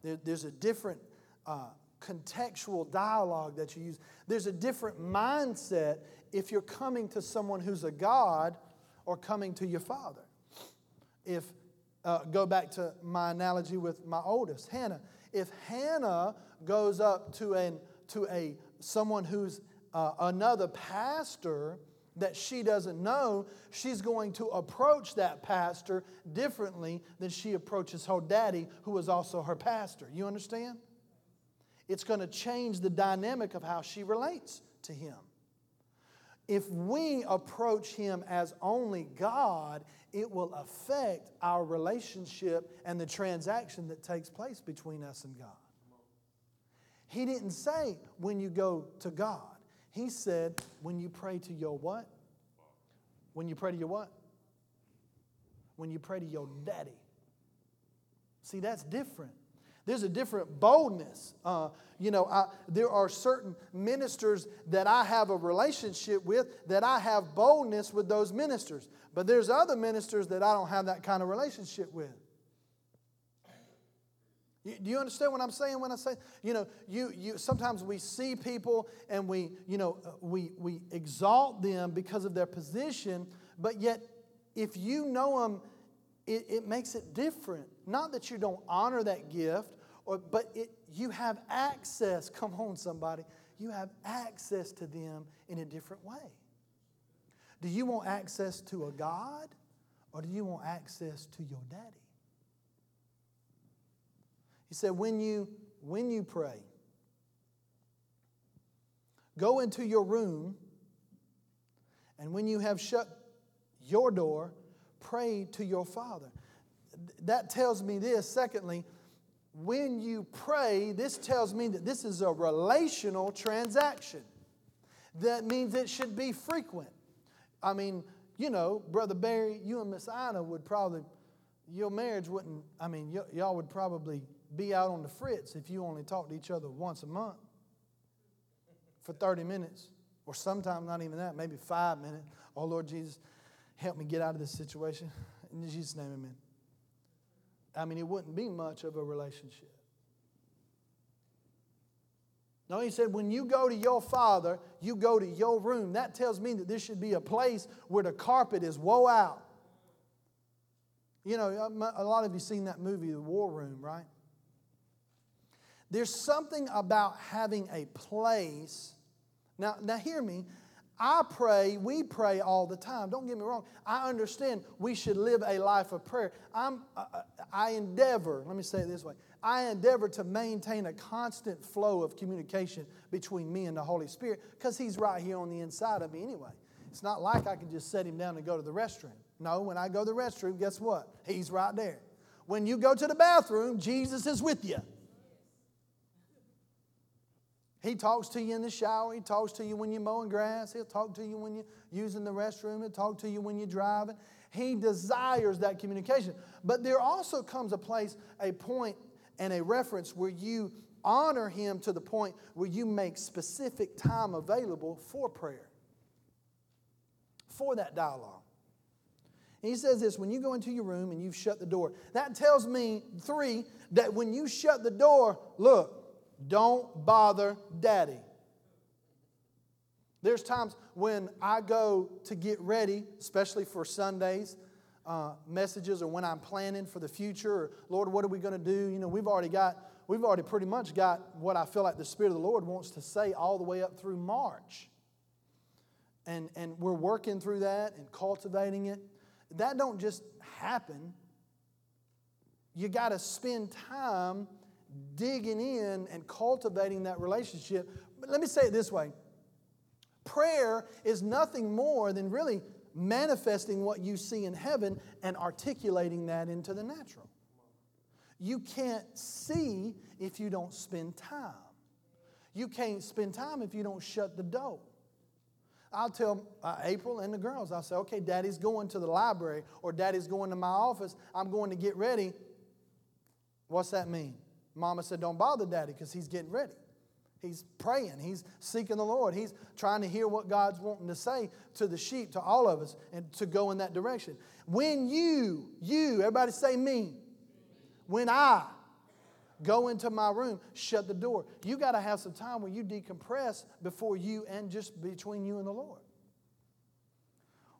There, there's a different uh, contextual dialogue that you use, there's a different mindset if you're coming to someone who's a God or coming to your Father. If uh, go back to my analogy with my oldest, Hannah. If Hannah goes up to, an, to a, someone who's uh, another pastor that she doesn't know, she's going to approach that pastor differently than she approaches her daddy, who is also her pastor. You understand? It's going to change the dynamic of how she relates to him. If we approach him as only God, it will affect our relationship and the transaction that takes place between us and God. He didn't say when you go to God. He said when you pray to your what? When you pray to your what? When you pray to your daddy. See, that's different. There's a different boldness. Uh, you know, I, there are certain ministers that I have a relationship with that I have boldness with those ministers. But there's other ministers that I don't have that kind of relationship with. do you understand what I'm saying when I say, you know, you, you sometimes we see people and we, you know, uh, we, we exalt them because of their position, but yet if you know them, it, it makes it different. Not that you don't honor that gift, or, but it, you have access. Come on, somebody. You have access to them in a different way. Do you want access to a God or do you want access to your daddy? He said, when you, when you pray, go into your room, and when you have shut your door, pray to your Father. That tells me this. Secondly, when you pray, this tells me that this is a relational transaction. That means it should be frequent. I mean, you know, Brother Barry, you and Miss Ina would probably, your marriage wouldn't, I mean, y- y'all would probably be out on the fritz if you only talked to each other once a month for 30 minutes, or sometimes not even that, maybe five minutes. Oh, Lord Jesus, help me get out of this situation. In Jesus' name, amen. I mean, it wouldn't be much of a relationship. No, he said, when you go to your father, you go to your room. That tells me that this should be a place where the carpet is woe out. You know, uh, a lot of you seen that movie, The War Room, right? There's something about having a place. Now, now hear me. I pray, we pray all the time. Don't get me wrong. I understand we should live a life of prayer. I'm, uh, uh, I endeavor, let me say it this way I endeavor to maintain a constant flow of communication between me and the Holy Spirit because He's right here on the inside of me anyway. It's not like I can just set Him down and go to the restroom. No, when I go to the restroom, guess what? He's right there. When you go to the bathroom, Jesus is with you. He talks to you in the shower. He talks to you when you're mowing grass. He'll talk to you when you're using the restroom. He'll talk to you when you're driving. He desires that communication. But there also comes a place, a point, and a reference where you honor Him to the point where you make specific time available for prayer, for that dialogue. He says this when you go into your room and you've shut the door, that tells me, three, that when you shut the door, look, don't bother daddy. There's times when I go to get ready, especially for Sundays, uh, messages, or when I'm planning for the future, or Lord, what are we going to do? You know, we've already got, we've already pretty much got what I feel like the Spirit of the Lord wants to say all the way up through March. And, and we're working through that and cultivating it. That don't just happen. You got to spend time digging in and cultivating that relationship. But let me say it this way prayer is nothing more than really manifesting what you see in heaven and articulating that into the natural. You can't see if you don't spend time. You can't spend time if you don't shut the door. I'll tell uh, April and the girls, I'll say, okay, daddy's going to the library or daddy's going to my office. I'm going to get ready. What's that mean? Mama said, Don't bother daddy because he's getting ready. He's praying. He's seeking the Lord. He's trying to hear what God's wanting to say to the sheep, to all of us, and to go in that direction. When you, you, everybody say me, when I go into my room, shut the door, you got to have some time where you decompress before you and just between you and the Lord.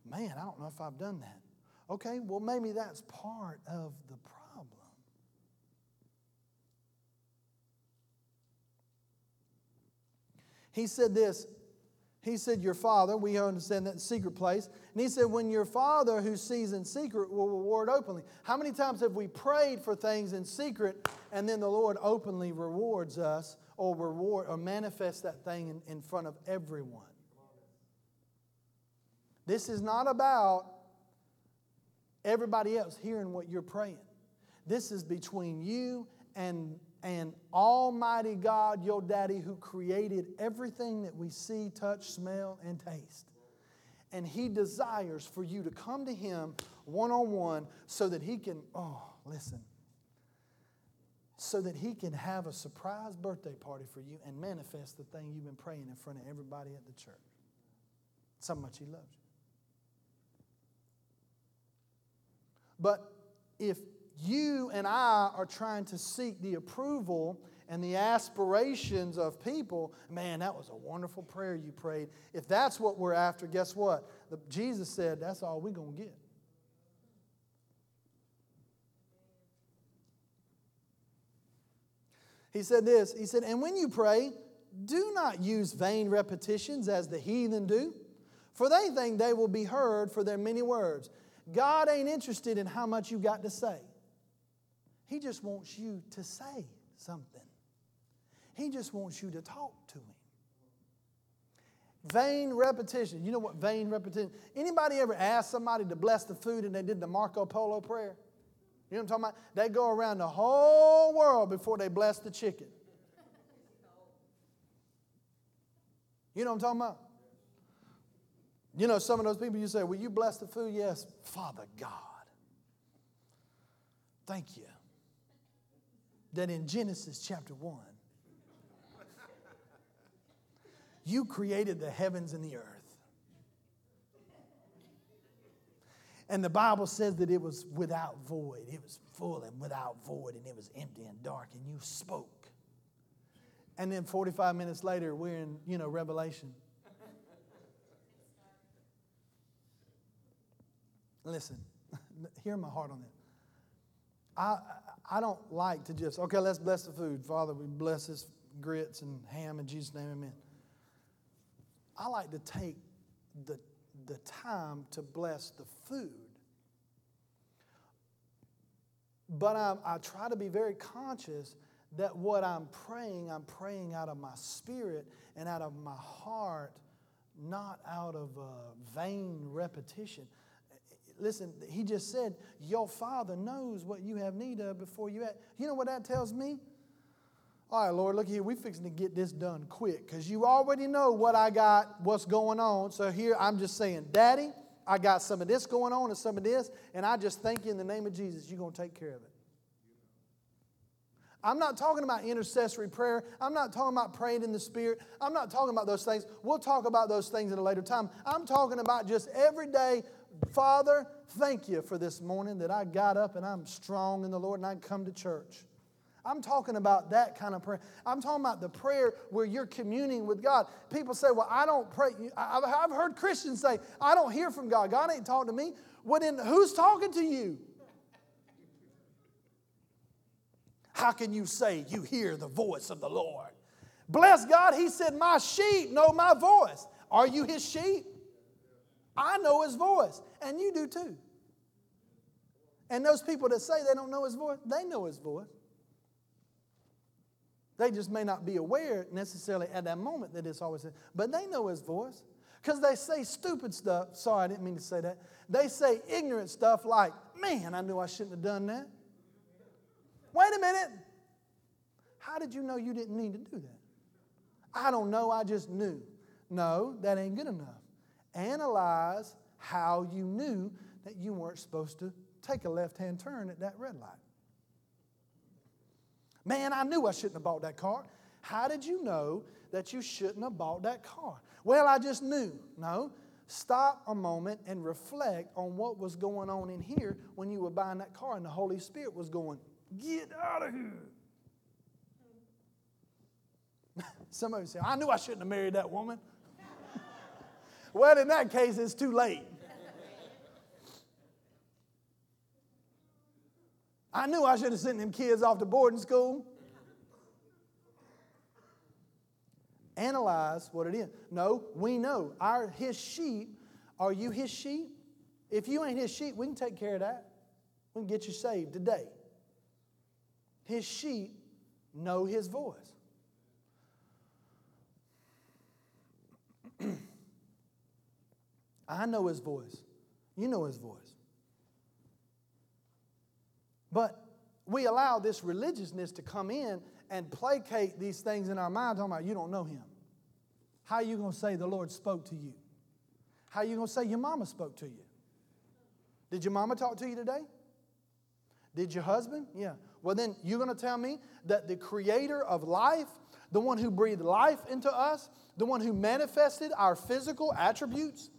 Man, I don't know if I've done that. Okay, well, maybe that's part of the He said this. He said, Your father, we understand that secret place. And he said, When your father who sees in secret will reward openly. How many times have we prayed for things in secret and then the Lord openly rewards us or reward or manifests that thing in, in front of everyone? This is not about everybody else hearing what you're praying. This is between you and and Almighty God, your daddy, who created everything that we see, touch, smell, and taste. And He desires for you to come to Him one on one so that He can, oh, listen. so that he can have a surprise birthday party for you and manifest the thing you've been praying in front of everybody at the church. How much he loves you. But if you and I are trying to seek the approval and the aspirations of people, man, that was a wonderful prayer you prayed. If that's what we're after, guess what? The, Jesus said that's all we're going to get. He said this He said, And when you pray, do not use vain repetitions as the heathen do, for they think they will be heard for their many words. God ain't interested in how much you got to say, He just wants you to say something. He just wants you to talk to Him. Vain repetition. You know what vain repetition? Anybody ever ask somebody to bless the food and they did the Marco Polo prayer? You know what I'm talking about? They go around the whole world before they bless the chicken. You know what I'm talking about? You know, some of those people you say, Will you bless the food? Yes, Father God. Thank you. That in Genesis chapter 1, you created the heavens and the earth. And the Bible says that it was without void. It was full and without void, and it was empty and dark, and you spoke. And then 45 minutes later, we're in, you know, Revelation. Listen, hear my heart on that. I, I don't like to just, okay, let's bless the food. Father, we bless this grits and ham in Jesus' name, amen. I like to take the the time to bless the food. But I, I try to be very conscious that what I'm praying, I'm praying out of my spirit and out of my heart, not out of a vain repetition. Listen, he just said, Your Father knows what you have need of before you ask. You know what that tells me? All right, Lord, look here. We're fixing to get this done quick because you already know what I got, what's going on. So here I'm just saying, Daddy, I got some of this going on and some of this, and I just thank you in the name of Jesus, you're going to take care of it. I'm not talking about intercessory prayer. I'm not talking about praying in the Spirit. I'm not talking about those things. We'll talk about those things at a later time. I'm talking about just every day, Father, thank you for this morning that I got up and I'm strong in the Lord and I come to church. I'm talking about that kind of prayer. I'm talking about the prayer where you're communing with God. People say, Well, I don't pray. I've heard Christians say, I don't hear from God. God ain't talking to me. Well, then who's talking to you? How can you say you hear the voice of the Lord? Bless God, He said, My sheep know my voice. Are you His sheep? I know His voice, and you do too. And those people that say they don't know His voice, they know His voice. They just may not be aware necessarily at that moment that it's always, but they know his voice. Because they say stupid stuff. Sorry, I didn't mean to say that. They say ignorant stuff like, man, I knew I shouldn't have done that. Wait a minute. How did you know you didn't need to do that? I don't know, I just knew. No, that ain't good enough. Analyze how you knew that you weren't supposed to take a left hand turn at that red light. Man, I knew I shouldn't have bought that car. How did you know that you shouldn't have bought that car? Well, I just knew. No. Stop a moment and reflect on what was going on in here when you were buying that car and the Holy Spirit was going, Get out of here. Somebody say, I knew I shouldn't have married that woman. Well, in that case, it's too late. I knew I should have sent them kids off to boarding school. Analyze what it is. No, we know. Our his sheep, are you his sheep? If you ain't his sheep, we can take care of that. We can get you saved today. His sheep know his voice. I know his voice. You know his voice. But we allow this religiousness to come in and placate these things in our mind, talking about you don't know him. How are you going to say the Lord spoke to you? How are you going to say your mama spoke to you? Did your mama talk to you today? Did your husband? Yeah. Well, then you're going to tell me that the creator of life, the one who breathed life into us, the one who manifested our physical attributes,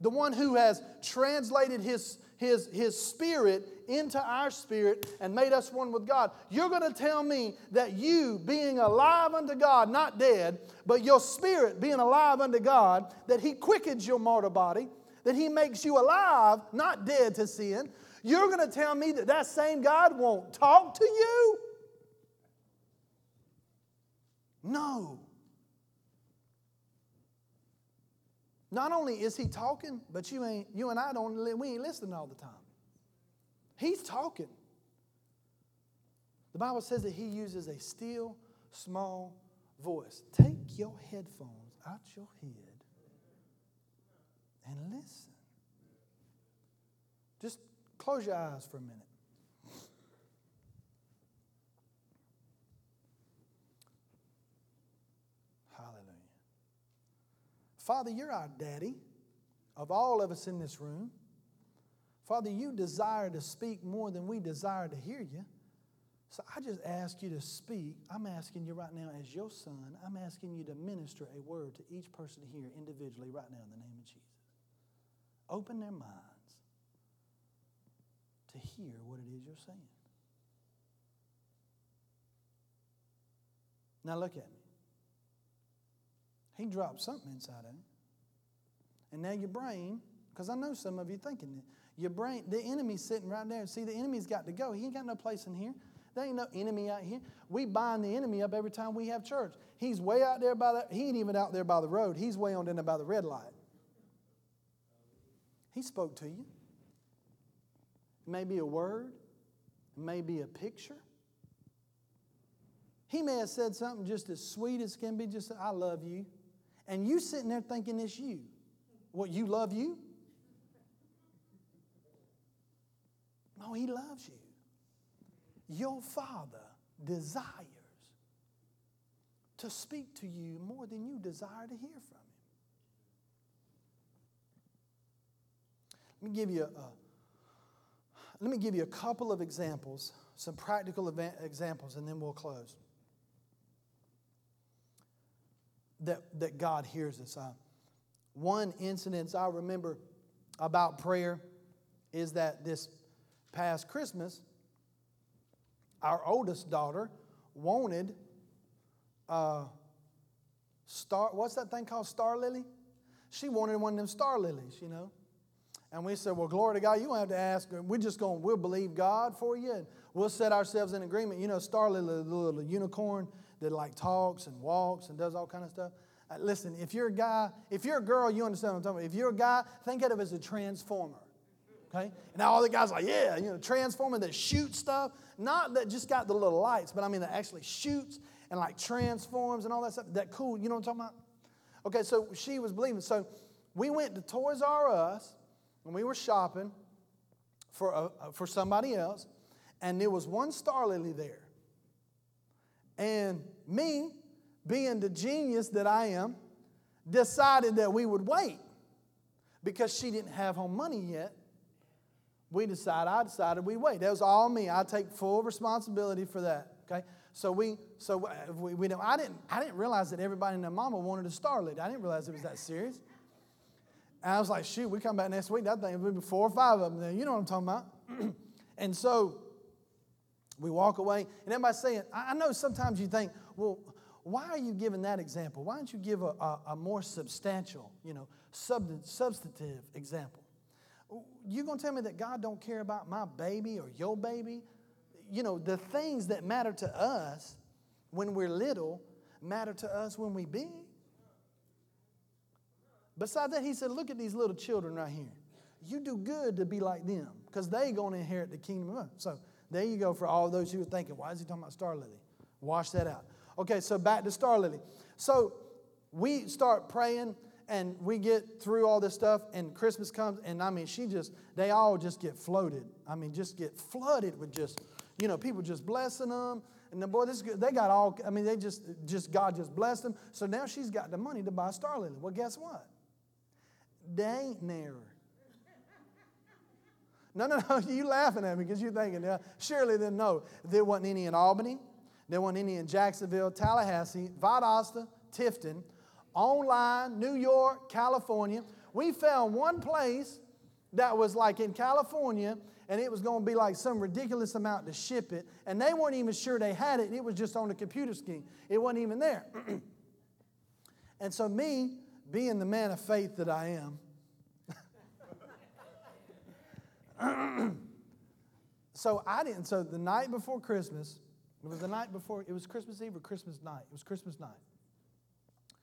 the one who has translated his, his, his spirit into our spirit and made us one with God. You're going to tell me that you, being alive unto God, not dead, but your spirit being alive unto God, that he quickens your mortal body, that he makes you alive, not dead to sin. You're going to tell me that that same God won't talk to you? No. Not only is he talking, but you ain't you and I don't we ain't listening all the time. He's talking. The Bible says that he uses a still small voice. Take your headphones out your head and listen. Just close your eyes for a minute. Father, you're our daddy of all of us in this room. Father, you desire to speak more than we desire to hear you. So I just ask you to speak. I'm asking you right now, as your son, I'm asking you to minister a word to each person here individually right now in the name of Jesus. Open their minds to hear what it is you're saying. Now look at me. He dropped something inside of him. And now your brain, because I know some of you thinking it, your brain, the enemy's sitting right there. See, the enemy's got to go. He ain't got no place in here. There ain't no enemy out here. We bind the enemy up every time we have church. He's way out there by the, he ain't even out there by the road. He's way on down there by the red light. He spoke to you. It may be a word, it may be a picture. He may have said something just as sweet as can be, just, I love you and you sitting there thinking it's you. What, you love you? No, He loves you. Your Father desires to speak to you more than you desire to hear from Him. Let me give you a, let me give you a couple of examples, some practical examples, and then we'll close. That, that God hears us. Uh, one incident I remember about prayer is that this past Christmas, our oldest daughter wanted uh, star. What's that thing called? Star lily. She wanted one of them star lilies, you know. And we said, "Well, glory to God. You don't have to ask. We're just going. We'll believe God for you, and we'll set ourselves in agreement. You know, star lily, the little unicorn that like talks and walks and does all kind of stuff. Uh, listen, if you're a guy, if you're a girl, you understand what I'm talking about. If you're a guy, think of it as a transformer. Okay? And now all the guys like, yeah, you know, transformer that shoots stuff. Not that just got the little lights, but I mean that actually shoots and like transforms and all that stuff. That cool, you know what I'm talking about? Okay, so she was believing. So we went to Toys R Us and we were shopping for, a, for somebody else, and there was one star lily there. And me, being the genius that I am, decided that we would wait because she didn't have home money yet. We decided, I decided we wait. That was all me. I take full responsibility for that. Okay? So we, so uh, we, we know, I didn't, I didn't realize that everybody in the mama wanted a starlet. I didn't realize it was that serious. And I was like, shoot, we come back next week. That thing will be four or five of them. You know what I'm talking about? and so we walk away, and everybody's saying, I know sometimes you think, well, why are you giving that example? Why don't you give a, a, a more substantial, you know, sub, substantive example? You gonna tell me that God don't care about my baby or your baby? You know, the things that matter to us when we're little matter to us when we big. Besides that, he said, look at these little children right here. You do good to be like them because they going to inherit the kingdom of God. So there you go for all those who were thinking, why is he talking about Star Lily? Wash that out. Okay, so back to Star Lily. So we start praying and we get through all this stuff and Christmas comes and I mean she just they all just get floated. I mean just get flooded with just you know people just blessing them and the boy this they got all I mean they just just God just blessed them. So now she's got the money to buy Star Lily. Well guess what? They ain't near No, no, no. You laughing at me because you're thinking, yeah, surely then no. There wasn't any in Albany. There wasn't any in Jacksonville, Tallahassee, Valdosta, Tifton, online, New York, California. We found one place that was like in California, and it was going to be like some ridiculous amount to ship it, and they weren't even sure they had it. It was just on the computer screen. It wasn't even there. and so me, being the man of faith that I am, so I didn't. So the night before Christmas, it was the night before, it was Christmas Eve or Christmas night. It was Christmas night.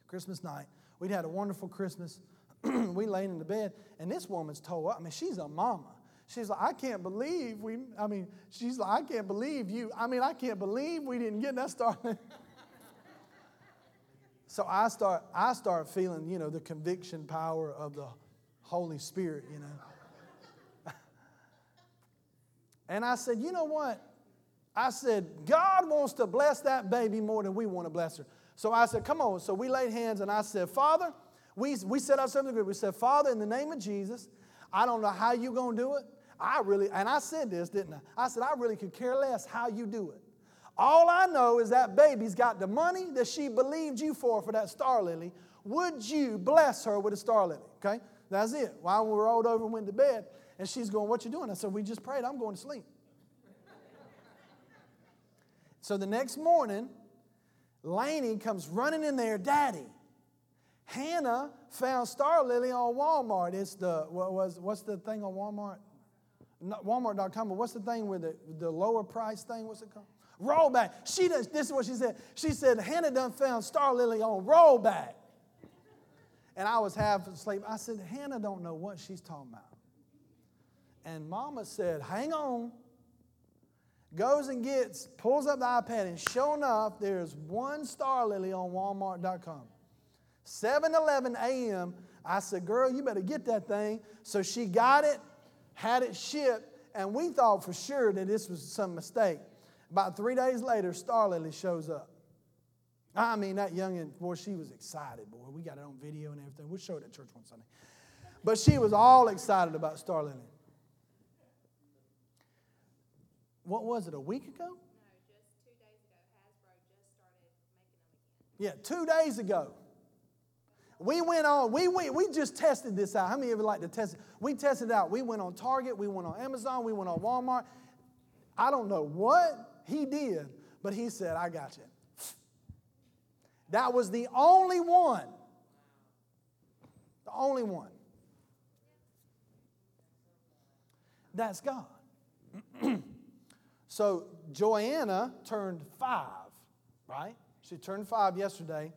Christmas night. We'd had a wonderful Christmas. we laid in the bed, and this woman's told. I mean, she's a mama. She's like, I can't believe we, I mean, she's like, I can't believe you. I mean, I can't believe we didn't get that started. so I start, I start feeling, you know, the conviction power of the Holy Spirit, you know. And I said, you know what? I said, God wants to bless that baby more than we want to bless her. So I said, come on. So we laid hands and I said, Father, we, we set ourselves in the group. We said, Father, in the name of Jesus, I don't know how you're going to do it. I really, and I said this, didn't I? I said, I really could care less how you do it. All I know is that baby's got the money that she believed you for for that star lily. Would you bless her with a star lily? Okay? That's it. While we rolled over and went to bed, and she's going, What you doing? I said, We just prayed. I'm going to sleep. So the next morning, Laney comes running in there, Daddy. Hannah found Star Lily on Walmart. It's the what was what's the thing on Walmart? Not Walmart.com, but what's the thing with the, the lower price thing? What's it called? Rollback. She does, this is what she said. She said, Hannah done found Star Lily on rollback. And I was half asleep. I said, Hannah don't know what she's talking about. And mama said, hang on goes and gets, pulls up the iPad, and sure enough, there's one star lily on Walmart.com. 7 11 a.m. I said, Girl, you better get that thing. So she got it, had it shipped, and we thought for sure that this was some mistake. About three days later, Star Lily shows up. I mean, that youngin', boy, she was excited, boy. We got it on video and everything. We'll show it at church one Sunday. But she was all excited about Star Lily. What was it, a week ago? No, just two days ago. Hasbro just started making them again. Yeah, two days ago. We went on, we, went, we just tested this out. How many of you like to test it? We tested it out. We went on Target, we went on Amazon, we went on Walmart. I don't know what he did, but he said, I got you. That was the only one. The only one. That's God. So Joanna turned five, right? She turned five yesterday.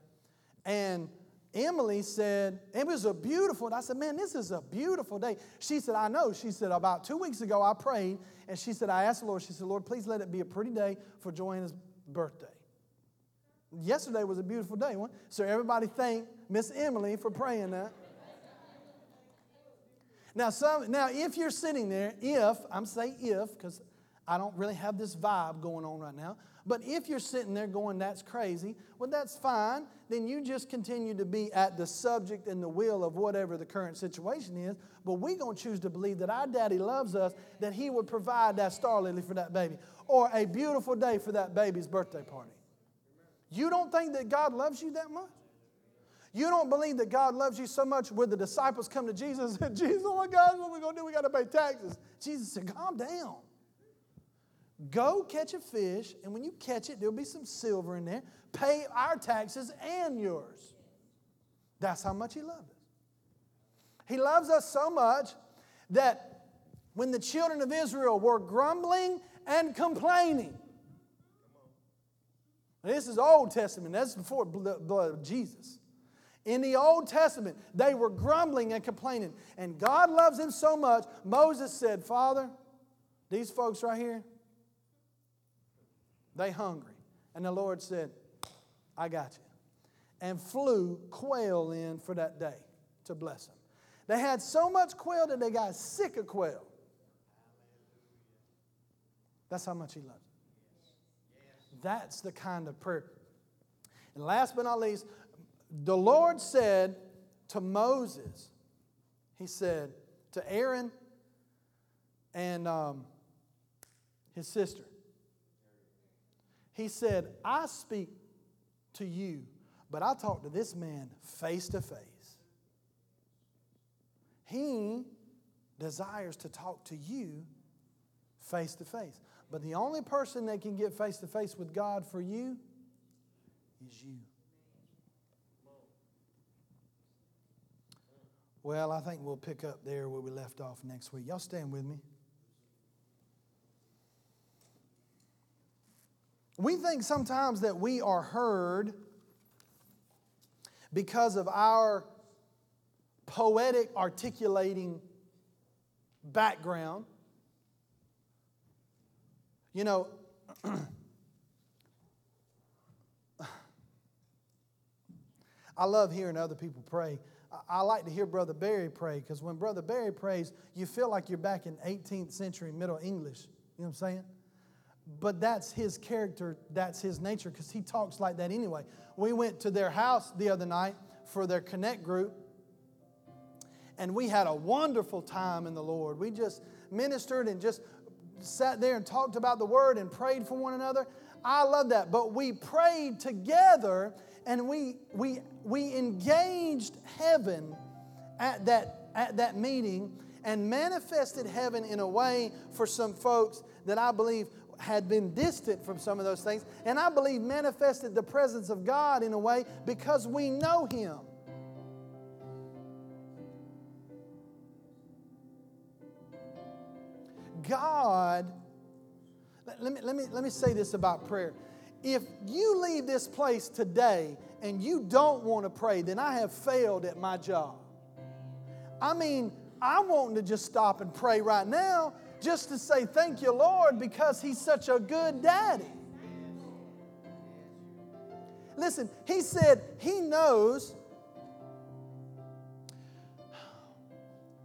And Emily said, it was a beautiful, I said, man, this is a beautiful day. She said, I know. She said, about two weeks ago I prayed, and she said, I asked the Lord, she said, Lord, please let it be a pretty day for Joanna's birthday. Yesterday was a beautiful day. So everybody thank Miss Emily for praying that. Now, some, now, if you're sitting there, if, I'm saying if, because I don't really have this vibe going on right now. But if you're sitting there going, that's crazy, well, that's fine. Then you just continue to be at the subject and the will of whatever the current situation is. But we're going to choose to believe that our daddy loves us, that he would provide that star lily for that baby, or a beautiful day for that baby's birthday party. You don't think that God loves you that much? You don't believe that God loves you so much where the disciples come to Jesus and Jesus, oh my God, what are we going to do? We got to pay taxes. Jesus said, calm down. Go catch a fish, and when you catch it, there'll be some silver in there. Pay our taxes and yours. That's how much He loves us. He loves us so much that when the children of Israel were grumbling and complaining, this is Old Testament, that's before the blood of Jesus. In the Old Testament, they were grumbling and complaining, and God loves them so much. Moses said, Father, these folks right here, they hungry. And the Lord said, I got you. And flew quail in for that day to bless them. They had so much quail that they got sick of quail. That's how much He loves. That's the kind of prayer. And last but not least, the Lord said to Moses, He said to Aaron, and um, his sister. He said, I speak to you, but I talk to this man face to face. He desires to talk to you face to face. But the only person that can get face to face with God for you is you. Well, I think we'll pick up there where we left off next week. Y'all stand with me. We think sometimes that we are heard because of our poetic articulating background. You know, I love hearing other people pray. I like to hear Brother Barry pray because when Brother Barry prays, you feel like you're back in 18th century Middle English. You know what I'm saying? But that's his character, that's his nature because he talks like that anyway. We went to their house the other night for their Connect group, and we had a wonderful time in the Lord. We just ministered and just sat there and talked about the word and prayed for one another. I love that. But we prayed together and we, we, we engaged heaven at that, at that meeting and manifested heaven in a way for some folks that I believe had been distant from some of those things. And I believe manifested the presence of God in a way because we know Him. God, let me, let, me, let me say this about prayer. If you leave this place today and you don't want to pray, then I have failed at my job. I mean, I want to just stop and pray right now just to say thank you, Lord, because He's such a good daddy. Listen, He said He knows.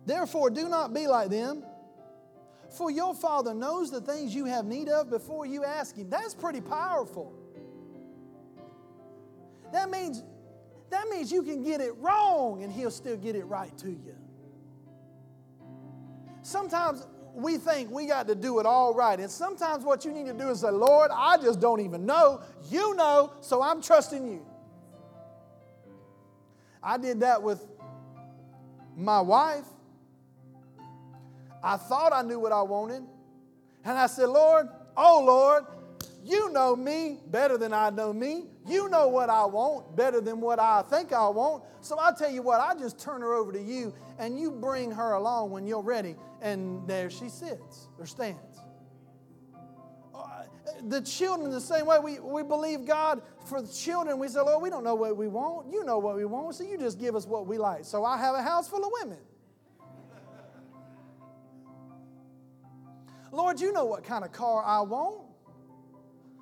Therefore, do not be like them for your Father knows the things you have need of before you ask Him. That's pretty powerful. That means, that means you can get it wrong and He'll still get it right to you. Sometimes we think we got to do it all right. And sometimes what you need to do is say, Lord, I just don't even know. You know, so I'm trusting you. I did that with my wife. I thought I knew what I wanted. And I said, Lord, oh Lord, you know me better than I know me. You know what I want better than what I think I want. So I tell you what, I just turn her over to you and you bring her along when you're ready. And there she sits or stands. Uh, the children, the same way, we, we believe God for the children. We say, Lord, we don't know what we want. You know what we want. So you just give us what we like. So I have a house full of women. Lord, you know what kind of car I want.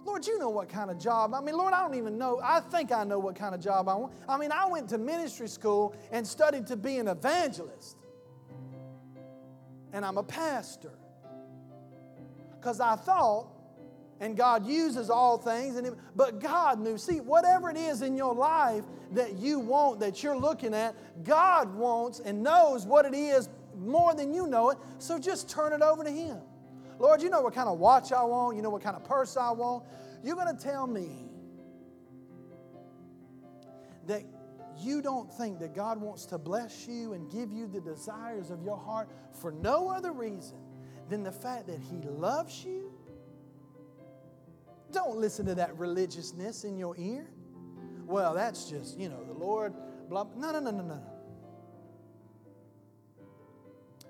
Lord, you know what kind of job. I mean, Lord, I don't even know. I think I know what kind of job I want. I mean, I went to ministry school and studied to be an evangelist. And I'm a pastor. Because I thought, and God uses all things, and it, but God knew. See, whatever it is in your life that you want, that you're looking at, God wants and knows what it is more than you know it. So just turn it over to Him. Lord, you know what kind of watch I want. You know what kind of purse I want. You're going to tell me that you don't think that God wants to bless you and give you the desires of your heart for no other reason than the fact that He loves you? Don't listen to that religiousness in your ear. Well, that's just, you know, the Lord, blah. No, no, no, no, no.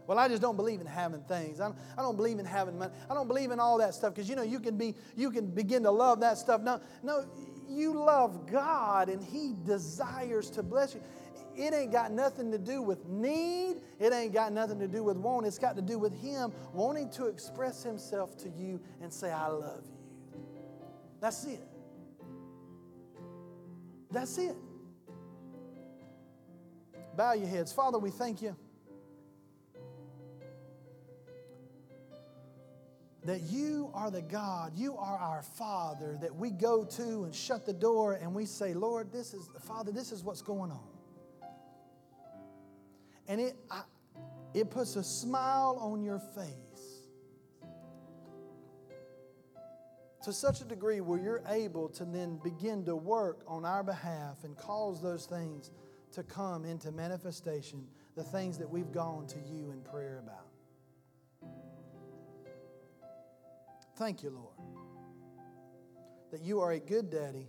Well, I just don't believe in having things. I don't, I don't believe in having money. I don't believe in all that stuff because you know you can be you can begin to love that stuff. No, no, you love God and He desires to bless you. It ain't got nothing to do with need. It ain't got nothing to do with want. It's got to do with Him wanting to express Himself to you and say, I love you. That's it. That's it. Bow your heads. Father, we thank you. that you are the God, you are our Father that we go to and shut the door and we say, Lord, this is, Father, this is what's going on. And it, I, it puts a smile on your face to such a degree where you're able to then begin to work on our behalf and cause those things to come into manifestation, the things that we've gone to you in prayer about. Thank you, Lord, that you are a good daddy.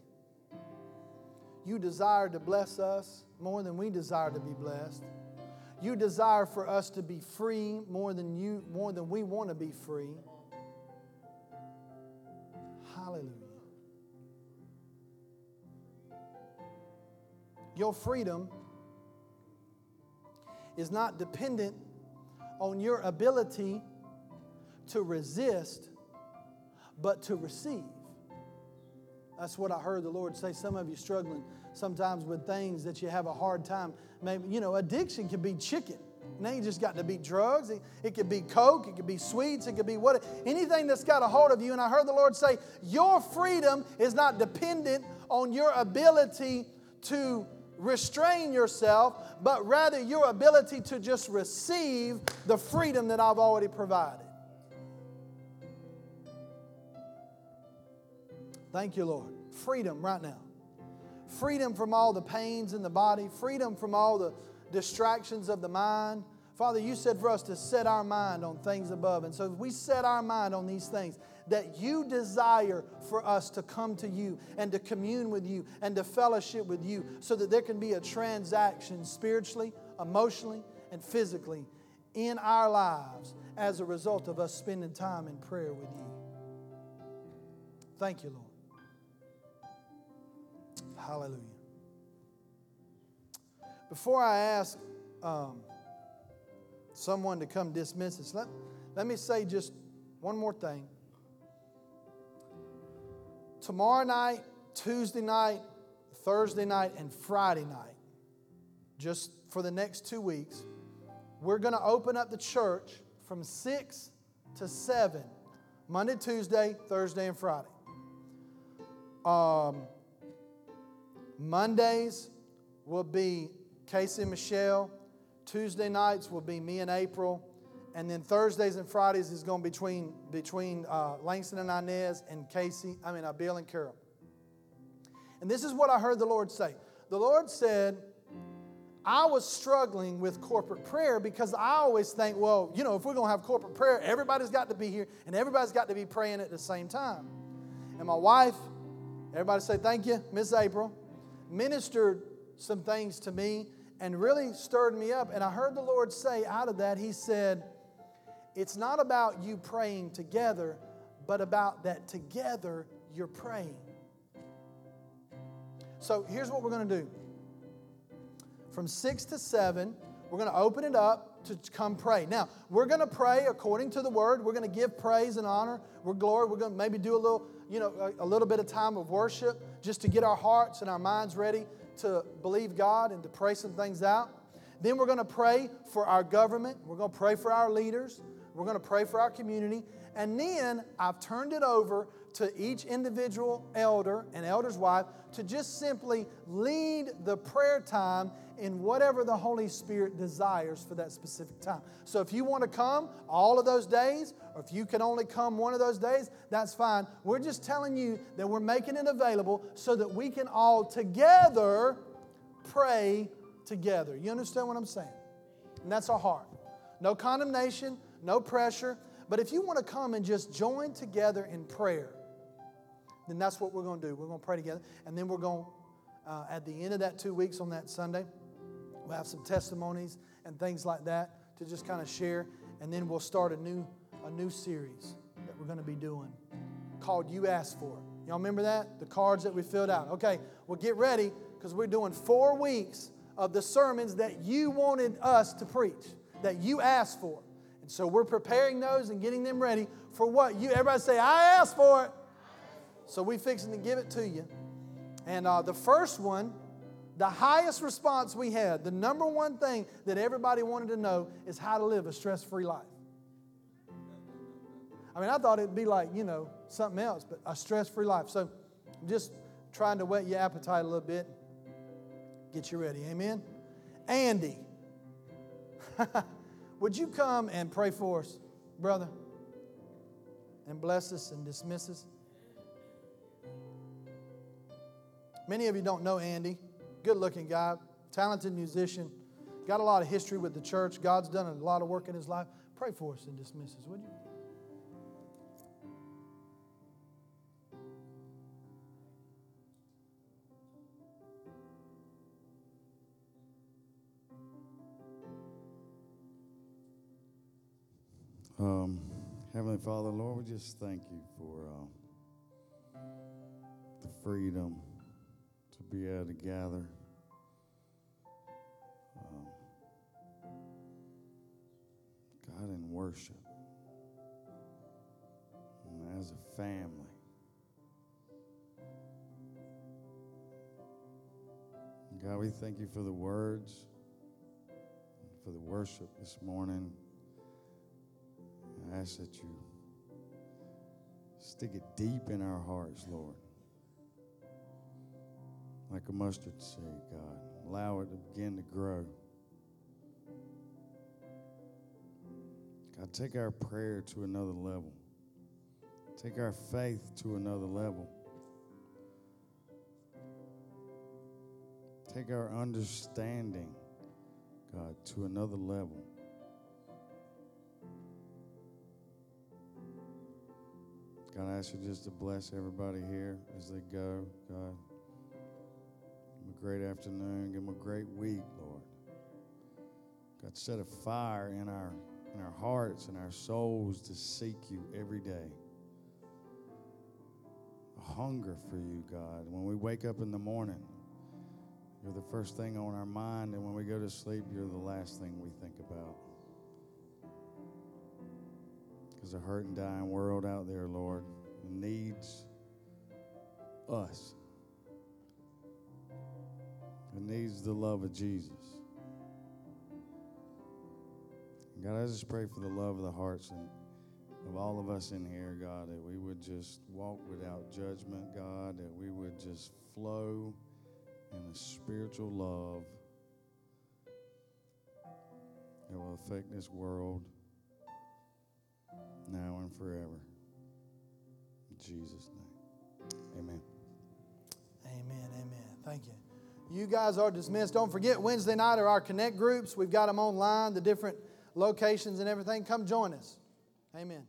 You desire to bless us more than we desire to be blessed. You desire for us to be free more than you more than we want to be free. Hallelujah. Your freedom is not dependent on your ability to resist, but to receive. That's what I heard the Lord say. Some of you struggling sometimes with things that you have a hard time. Maybe, you know, addiction can be chicken. Now you just got to be drugs. It, it could be coke. It could be sweets. It could be what anything that's got a hold of you. And I heard the Lord say, Your freedom is not dependent on your ability to restrain yourself, but rather your ability to just receive the freedom that I've already provided. Thank you, Lord. Freedom right now. Freedom from all the pains in the body, freedom from all the distractions of the mind. Father, you said for us to set our mind on things above. And so we set our mind on these things, that you desire for us to come to you and to commune with you and to fellowship with you so that there can be a transaction spiritually, emotionally, and physically in our lives as a result of us spending time in prayer with you. Thank you, Lord. Hallelujah. Before I ask um, someone to come dismiss us, let, let me say just one more thing. Tomorrow night, Tuesday night, Thursday night, and Friday night, just for the next two weeks, we're going to open up the church from 6 to 7, Monday, Tuesday, Thursday, and Friday. Um, Mondays will be Casey and Michelle. Tuesday nights will be me and April. And then Thursdays and Fridays is going to be between, between uh, Langston and Inez and Casey, I mean, uh, Bill and Carol. And this is what I heard the Lord say. The Lord said, I was struggling with corporate prayer because I always think, well, you know, if we're going to have corporate prayer, everybody's got to be here and everybody's got to be praying at the same time. And my wife, everybody say thank you, Miss April, ministered some things to me and really stirred me up. And I heard the Lord say out of that, He said, It's not about you praying together, but about that together you're praying. So here's what we're going to do from 6 to 7, we're going to open it up to come pray. Now, we're going to pray according to the word. We're going to give praise and honor. We're glory. We're going to maybe do a little, you know, a, a little bit of time of worship just to get our hearts and our minds ready to believe God and to pray some things out. Then we're going to pray for our government. We're going to pray for our leaders. We're going to pray for our community. And then I've turned it over to each individual elder and elder's wife to just simply lead the prayer time in whatever the Holy Spirit desires for that specific time. So if you want to come all of those days, or if you can only come one of those days, that's fine. We're just telling you that we're making it available so that we can all together pray together. You understand what I'm saying? And that's our heart. No condemnation, no pressure. But if you want to come and just join together in prayer, then that's what we're going to do. We're going to pray together. And then we're going, uh, at the end of that two weeks on that Sunday, we'll have some testimonies and things like that to just kind of share. And then we'll start a new, a new series that we're going to be doing called You Asked For It. Y'all remember that? The cards that we filled out. Okay, well, get ready because we're doing four weeks of the sermons that you wanted us to preach, that you asked for. And so we're preparing those and getting them ready for what you, everybody say, I asked for it. So we fixing to give it to you. And uh, the first one, the highest response we had, the number one thing that everybody wanted to know is how to live a stress free life. I mean, I thought it'd be like, you know, something else, but a stress free life. So just trying to whet your appetite a little bit, get you ready. Amen? Andy, would you come and pray for us, brother? And bless us and dismiss us? Many of you don't know Andy. Good looking guy, talented musician, got a lot of history with the church. God's done a lot of work in his life. Pray for us and dismiss us, would you? Um, Heavenly Father, Lord, we just thank you for uh, the freedom be able to gather. Um, God, in worship. And as a family. God, we thank you for the words, for the worship this morning. I ask that you stick it deep in our hearts, Lord. Like a mustard seed, God. Allow it to begin to grow. God, take our prayer to another level. Take our faith to another level. Take our understanding, God, to another level. God, I ask you just to bless everybody here as they go. God, great afternoon. Give them a great week, Lord. God, set a fire in our in our hearts and our souls to seek you every day. A hunger for you, God. When we wake up in the morning, you're the first thing on our mind, and when we go to sleep, you're the last thing we think about. There's a hurt and dying world out there, Lord, needs us. It needs the love of Jesus. God, I just pray for the love of the hearts and of all of us in here, God, that we would just walk without judgment, God, that we would just flow in a spiritual love that will affect this world now and forever. In Jesus' name. Amen. Amen, amen. Thank you. You guys are dismissed. Don't forget, Wednesday night are our Connect groups. We've got them online, the different locations and everything. Come join us. Amen.